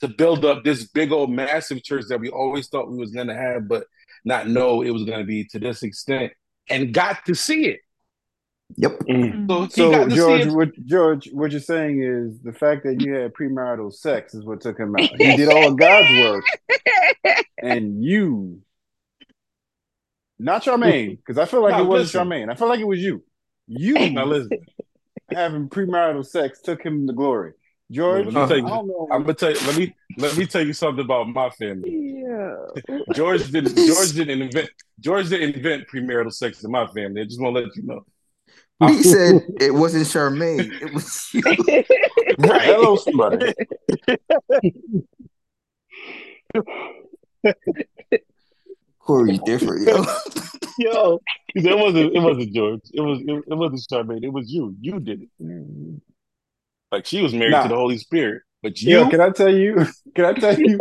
to build up this big old massive church that we always thought we was gonna have, but not know it was gonna be to this extent, and got to see it. Yep. Mm. So he So got George, see what George, what you're saying is the fact that you had premarital sex is what took him out. He did all of God's work, *laughs* and you, not Charmaine, because I feel like No, it wasn't listen. Charmaine. I feel like it was you. You Now listen, having premarital sex took him to glory. George, let me tell I you. don't know. I'm gonna tell you. Let me let me tell you something about my family. Yeah. George didn't. George didn't invent. George didn't invent premarital sex in my family. I just want to let you know. He *laughs* said it wasn't Charmaine. It was you. *laughs* Right. Hello, somebody. Corey's different, yo. *laughs* Yo, it wasn't. It wasn't George. It was. It, it wasn't Charmaine. It was you. You did it. Like she was married Nah. to the Holy Spirit, but you. Yo, can I tell you? Can I tell you?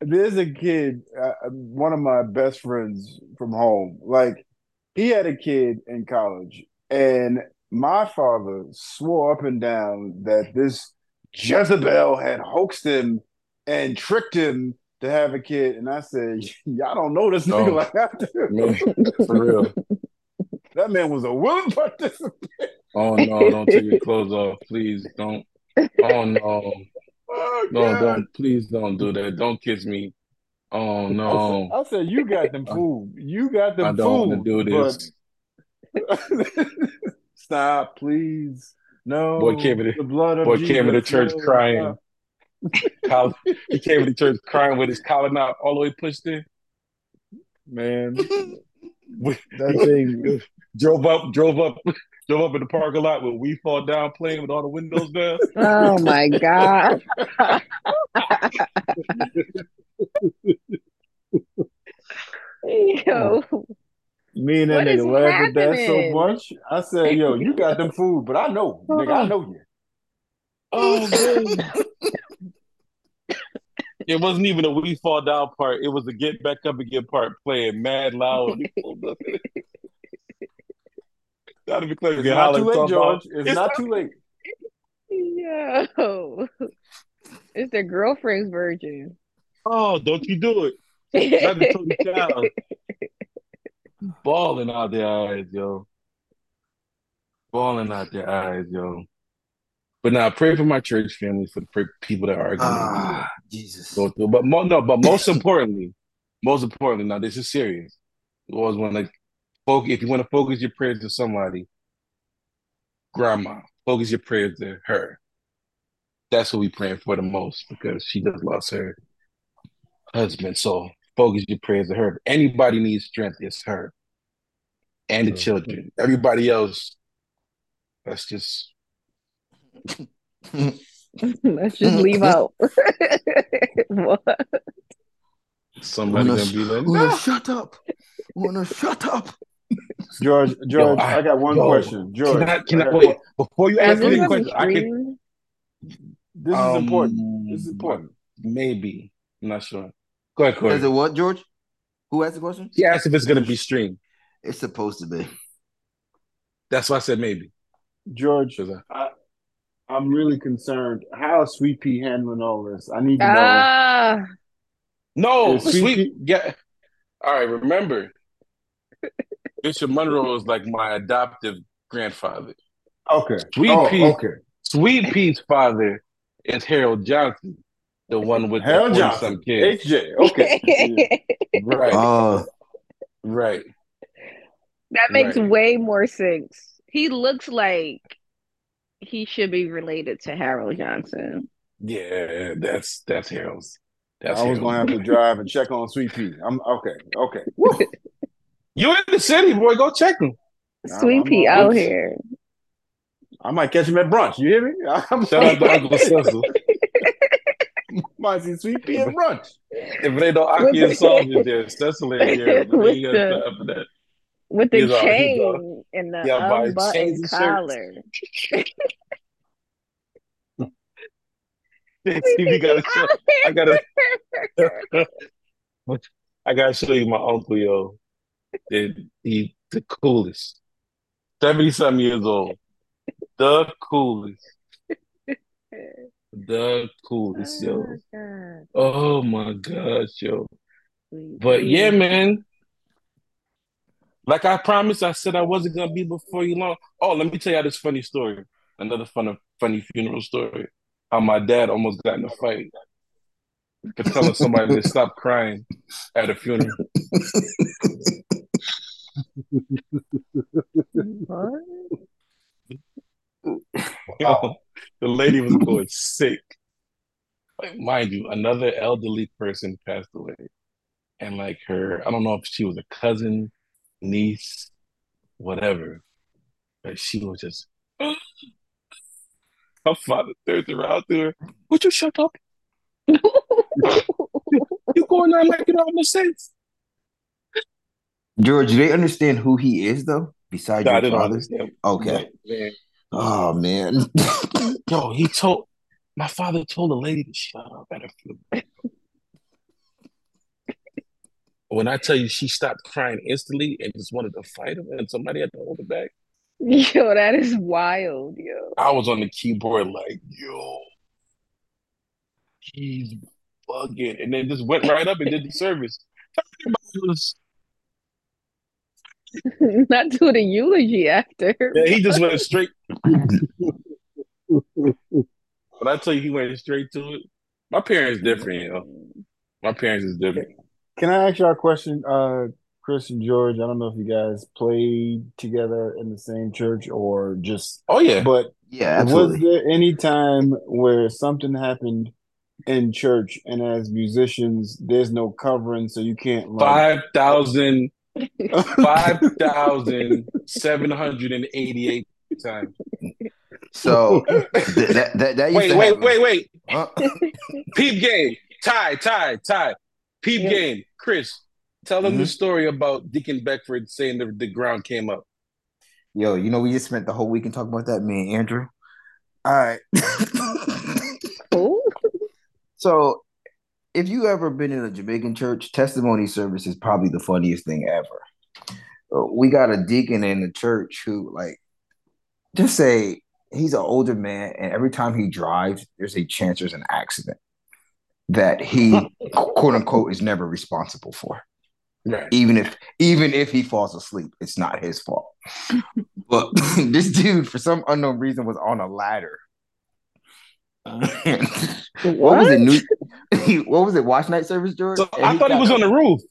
There's a kid, uh, one of my best friends from home. Like he had a kid in college, and my father swore up and down that this Jezebel had hoaxed him and tricked him to have a kid. And I said, *laughs* "Y'all don't know this nigga No. like I do." *laughs* Man, for real. That man was a willing participant. Oh no! Don't take your clothes off, please. Don't. Oh no! *laughs* Oh, No, God. don't. Please don't do that. Don't kiss me. Oh I said, no! I said, "You got them food. You got them I don't want food." to do this. But- *laughs* Stop, please. No. Boy came to the- the blood of boy came to the church No, crying. stop. He came to the church crying with his collar knot all the way pushed in. Man, We- that thing. *laughs* drove up, drove up, drove up in the parking lot with "We Fall Down" playing with all the windows down. Oh my God. *laughs* Yo, Me and that What is nigga laughed at that so much. I said, "Yo, you got them food, but I know, nigga, I know you." Oh *laughs* man! It wasn't even a "We Fall Down" part. It was a "Get Back Up Again" part playing mad loud. when he pulled up. Gotta be clear. It's Get not too late, talking about- George. It's not too late. yo. It's the girlfriend's version. Oh, don't you do it? Not the Tony Child. Bawling out their eyes, yo. Bawling out their eyes, yo. But now, pray for my church family, for the people that are going Ah, Jesus. go through. But mo- no, but most importantly, most importantly, now this is serious. You always want to focus. If you want to focus your prayers to somebody, grandma, focus your prayers to her. That's what we praying for the most because she just lost her husband. So focus your prayers to her. If anybody needs strength, it's her and the children. Everybody else, that's just *laughs* Let's just leave out. *laughs* what? somebody Wanna, gonna be like, wanna "No." shut up. Wanna shut up. George, George, I- I, got one yo, question. George, Can I, can I, got wait before you Is ask this me the on the question? I can screen? This is um, important. This is important. Maybe I'm not sure. Go ahead, Is it what, George? Who asked the question? He asked if it's gonna be streamed. It's supposed to be. That's why I said maybe. George, I- I, I'm really concerned. How is Sweet Pea handling all this? I need to know. Ah, No, Is Sweet sweet. Pea- Yeah. All right. Remember, Bishop Monroe is like my adoptive grandfather. Okay. Sweet oh, Pea. okay. Sweet Pea's father is Harold Johnson, the one with Harold the Johnson, some kids. HJ. Okay. *laughs* Right. Oh, right. That makes Right. way more sense. He looks like he should be related to Harold Johnson. Yeah. That's that's Harold's. That's I was Harold's. gonna have to drive and check on Sweet Pea. I'm okay. Okay. *laughs* You in the city, boy? Go check him. Sweet Pea out this. here. I might catch him at brunch. You hear me? *laughs* I'm Shout out to *laughs* Uncle Cecil. might see Sweet Pea at brunch. If they don't With Aki the- and Soldier there, Cecil ain't here. But With he the- up that. With the He's chain all- and the Yeah, by his chains unbuttoned collar. *laughs* TV gotta show. I gotta. *laughs* I gotta show you my uncle, yo. That he the coolest. Seventy something years old. The coolest. The coolest, yo. Oh, Oh my gosh, yo. But yeah, man. Like I promised, I said I wasn't gonna be before you long. Oh, let me tell you this funny story. Another fun, funny funeral story. How my dad almost got in a fight for telling somebody to stop crying at a funeral. Yo, the lady was going sick. Like, mind you, another elderly person passed away. And like her, I don't know if she was a cousin, niece, whatever. But she was just *gasps* my father turned around to her. Would you shut up? *laughs* you going on like it all makes sense. George, do they understand who he is though? Besides Nah, your they don't father? Okay. Man, Oh man. Yo, he told my father told the lady to shut up at a funeral. When I tell you she stopped crying instantly and just wanted to fight him and somebody had to hold her back, Yo, that is wild, yo. I was on the keyboard like, yo, he's bugging. And then just went right up and did the service. *laughs* Not do the eulogy after. Yeah, he just went straight. When I tell you he went straight to it, my parents different, you know. My parents is different. Can I ask y'all a question, uh, Chris and George? I don't know if you guys played together in the same church or just, Oh yeah. but Yeah, was there any time where something happened in church and as musicians, there's no covering, so you can't like Five thousand *laughs* five thousand seven hundred and eighty-eight times. So *laughs* th- that that that used Wait, to wait, happen. wait, wait. Huh? Peep game. Tie, tie, tie. Peep Yeah. game. Chris, tell them the Mhm. story about Deacon Beckford saying the, the ground came up. Yo, you know we just spent the whole weekend talking about that, me and Andrew. All right. *laughs* Who? So, if you ever been in a Jamaican church, testimony service is probably the funniest thing ever. Uh, We got a deacon in the church who, like, just say he's an older man, and every time he drives, there's a chance there's an accident that he, *laughs* quote unquote, is never responsible for. Right. Even if even if he falls asleep, it's not his fault. But *laughs* this dude, for some unknown reason, was on a ladder. *laughs* what was it? New, *laughs* what was it? Watch night service, George? So I thought he was on the roof. So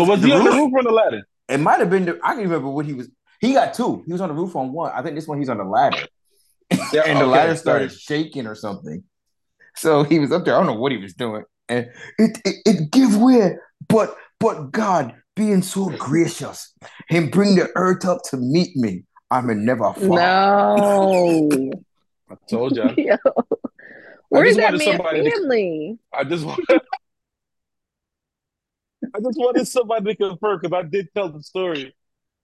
Was was he on the roof? or on the ladder? It might have been. The, I can remember what he was. He got two. He was on the roof on one. I think this one he's on the ladder, Yeah, and the ladder started sorry. shaking or something. So he was up there. I don't know what he was doing, and it it, it give way, but but God being so gracious, Him bring the earth up to meet me. I'm a never fall. No. *laughs* I told you. *laughs* Yo. Where's just that wanted man somebody to- I just want. *laughs* I just wanted somebody to confirm because I did tell the story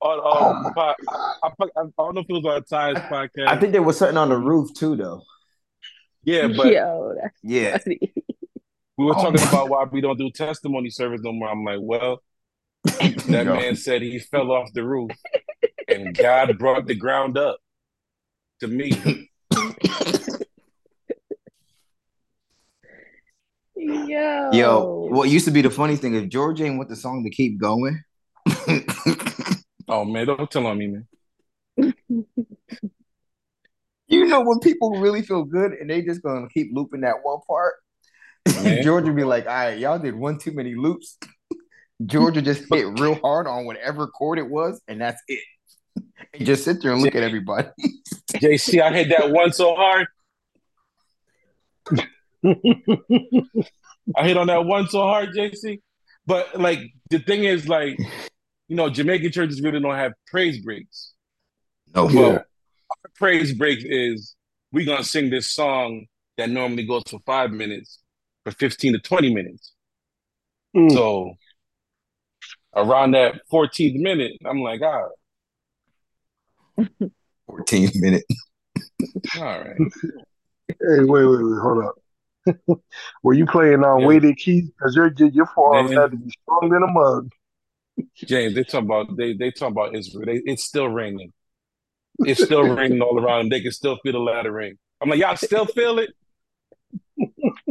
on Oh um. my pod- I, I, I, I don't know if it was on Ty's podcast. I think there was something on the roof too, though. yeah, but Yo, that's Yeah, funny. We were Oh talking my- about why we don't do testimony service no more. I'm like, well, *laughs* that Yo. man said he fell off the roof, and God brought the ground up to me. Yo. Yo, what used to be the funny thing if George ain't want the song to keep going. *laughs* Oh man, don't tell on me, man. You know when people really feel good and they just gonna keep looping that one part. Man. George would be like, "All right, y'all did one too many loops." *laughs* Georgia just hit *laughs* real hard on whatever chord it was, and that's it. *laughs* And just sit there and look at everybody. JC, I hit that one so hard. I hit on that one so hard, JC. But like the thing is, like, you know, Jamaican churches really don't have praise breaks. No, Well, our praise break is we're gonna sing this song that normally goes for five minutes for 15 to 20 minutes. Mm. So around that 14th minute, I'm like, *laughs* all right, 14 minute. all right. Hey, wait, wait, wait, hold up. *laughs* Were you playing on Yeah. weighted keys? Because your your your forearms had to be stronger than a mug. James, they talk about they they talk about Israel. They, it's still raining. It's still raining all around them. They can still feel the latter rain. I'm like, y'all still feel it? *laughs*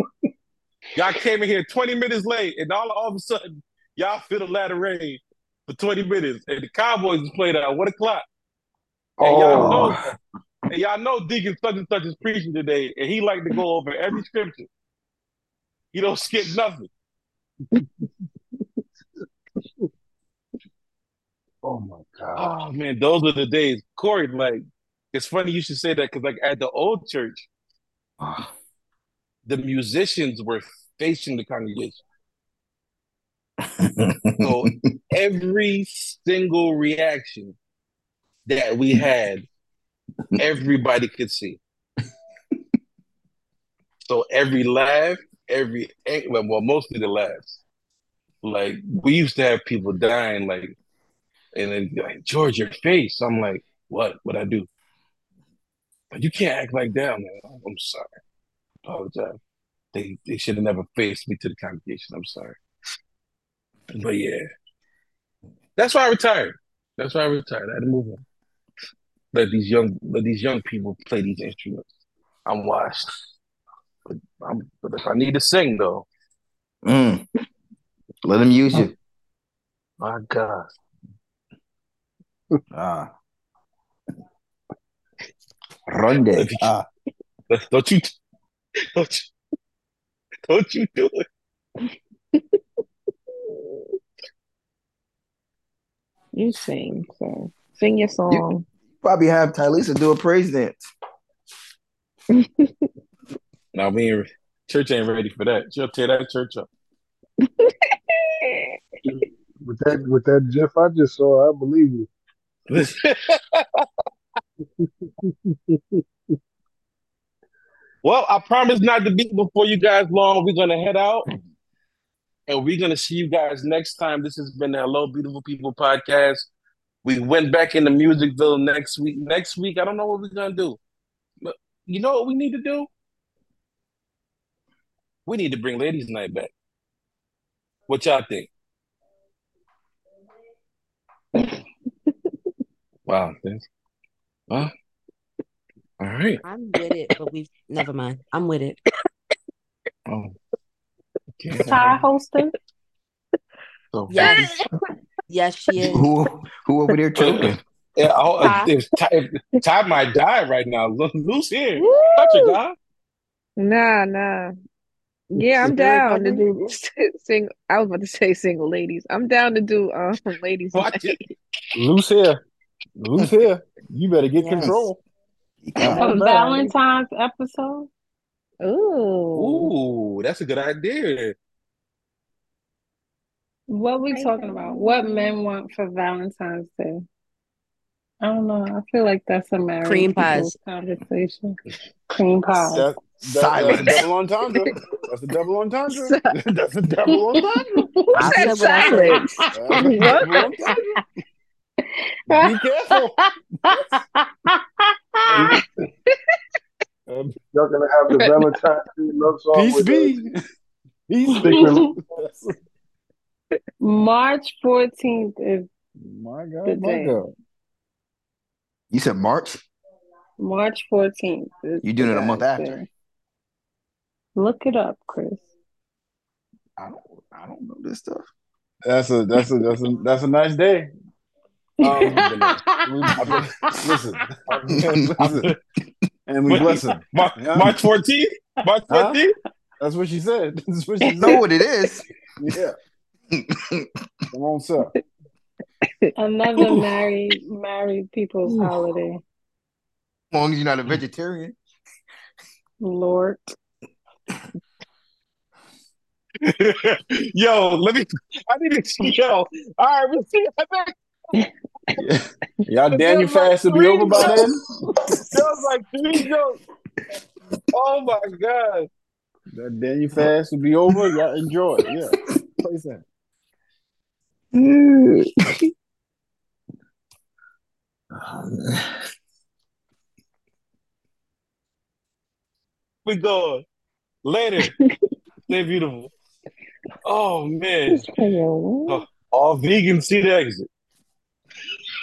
y'all came in here 20 minutes late, and all all of a sudden, y'all feel the latter rain. for 20 minutes, and the Cowboys played at one o'clock. And y'all oh. know, Oh, and y'all know Deacon such and such is preaching today, and he like to go over every scripture. He don't skip nothing. oh my God. Oh man, those are the days. Corey, like, it's funny you should say that because like at the old church, ah. the musicians were facing the congregation. *laughs* So every single reaction that we had, everybody could see. So every laugh, every well, well, mostly the laughs. Like we used to have people dying, like, and then like George, your face. I'm like, what? What I do? But you can't act like that, man. I'm sorry. Apologize. They they should have never faced me to the congregation. I'm sorry. But yeah, that's why I retired. That's why I retired. I had to move on. Let these young let these young people play these instruments. I'm washed. But, I'm, but if I need to sing though, Mm. Let them use you. my God, Ah. Ronde. Ah. don't you don't you, *laughs* don't you do it. You sing, so sing your song. Probably have Tylisa do a praise dance. *laughs* Now we ain't, church ain't ready for that. She'll tear that church up. *laughs* With that, with that GIF I just saw, I believe you. Well, I promise not to be before you guys long. We're gonna head out, and we're gonna see you guys next time. This has been the Hello Beautiful People podcast. We went back into Musicville next week. Next week, I don't know what we're gonna do, but you know what we need to do? We need to bring Ladies Night back. What y'all think? *laughs* Wow, this. All right. I'm with it, but we've never mind. I'm with it. Oh, okay. Ty hosting. So, Yes. Yes, she is. Who who over there choking? Yeah, oh, Ty. if, if, Ty, if Ty might die right now. Lu- Lu's here. Touch it, Woo! God. Nah, nah. Yeah, I'm If you ain't down to do *laughs* sing. I was about to say single ladies. I'm down to do um *laughs* ladies Watch night. it. Loose here. Loose here. You better get Yes. control. He Come coming. A on now. Valentine's episode. Ooh. Ooh, that's a good idea. What we talking about? What men want for Valentine's Day? I don't know. I feel like that's a married Cream people's pies. conversation. Cream pies. That, that, that's a Silence. double entendre. That's a double entendre. *laughs* Si- *laughs* That's a double entendre. *laughs* Who said said what I said. silence? That's a What? double entendre. Be careful. Um, Y'all gonna have the Valentine's Day love song Peace with be. Peace be. March 14th is My the God, my day. God. You said March? March 14th is You the doing it a month guy's after? day. Look it up, Chris. I don't I don't know this stuff. That's a that's a that's a that's a nice day. Um, *laughs* we, been, *laughs* listen, listen, and we Wait, blessing. March, Yeah. March 14th? March Huh? That's what she said. *laughs* That's what she You know said. what it is. Yeah. Come on, sir. Another married married people's Ooh. holiday. As long as you're not a vegetarian. Lord. yo, let me. I need to. See yo, all right, we'll see. I think Yeah. *laughs* Y'all But Daniel there's like fast will be three over by then. jokes. There was like three jokes. Oh my god. That Daniel fast will be over. Y'all enjoy it. Yeah. Place that. We going later. *laughs* Stay beautiful. Oh man. Oh, all vegans see the exit.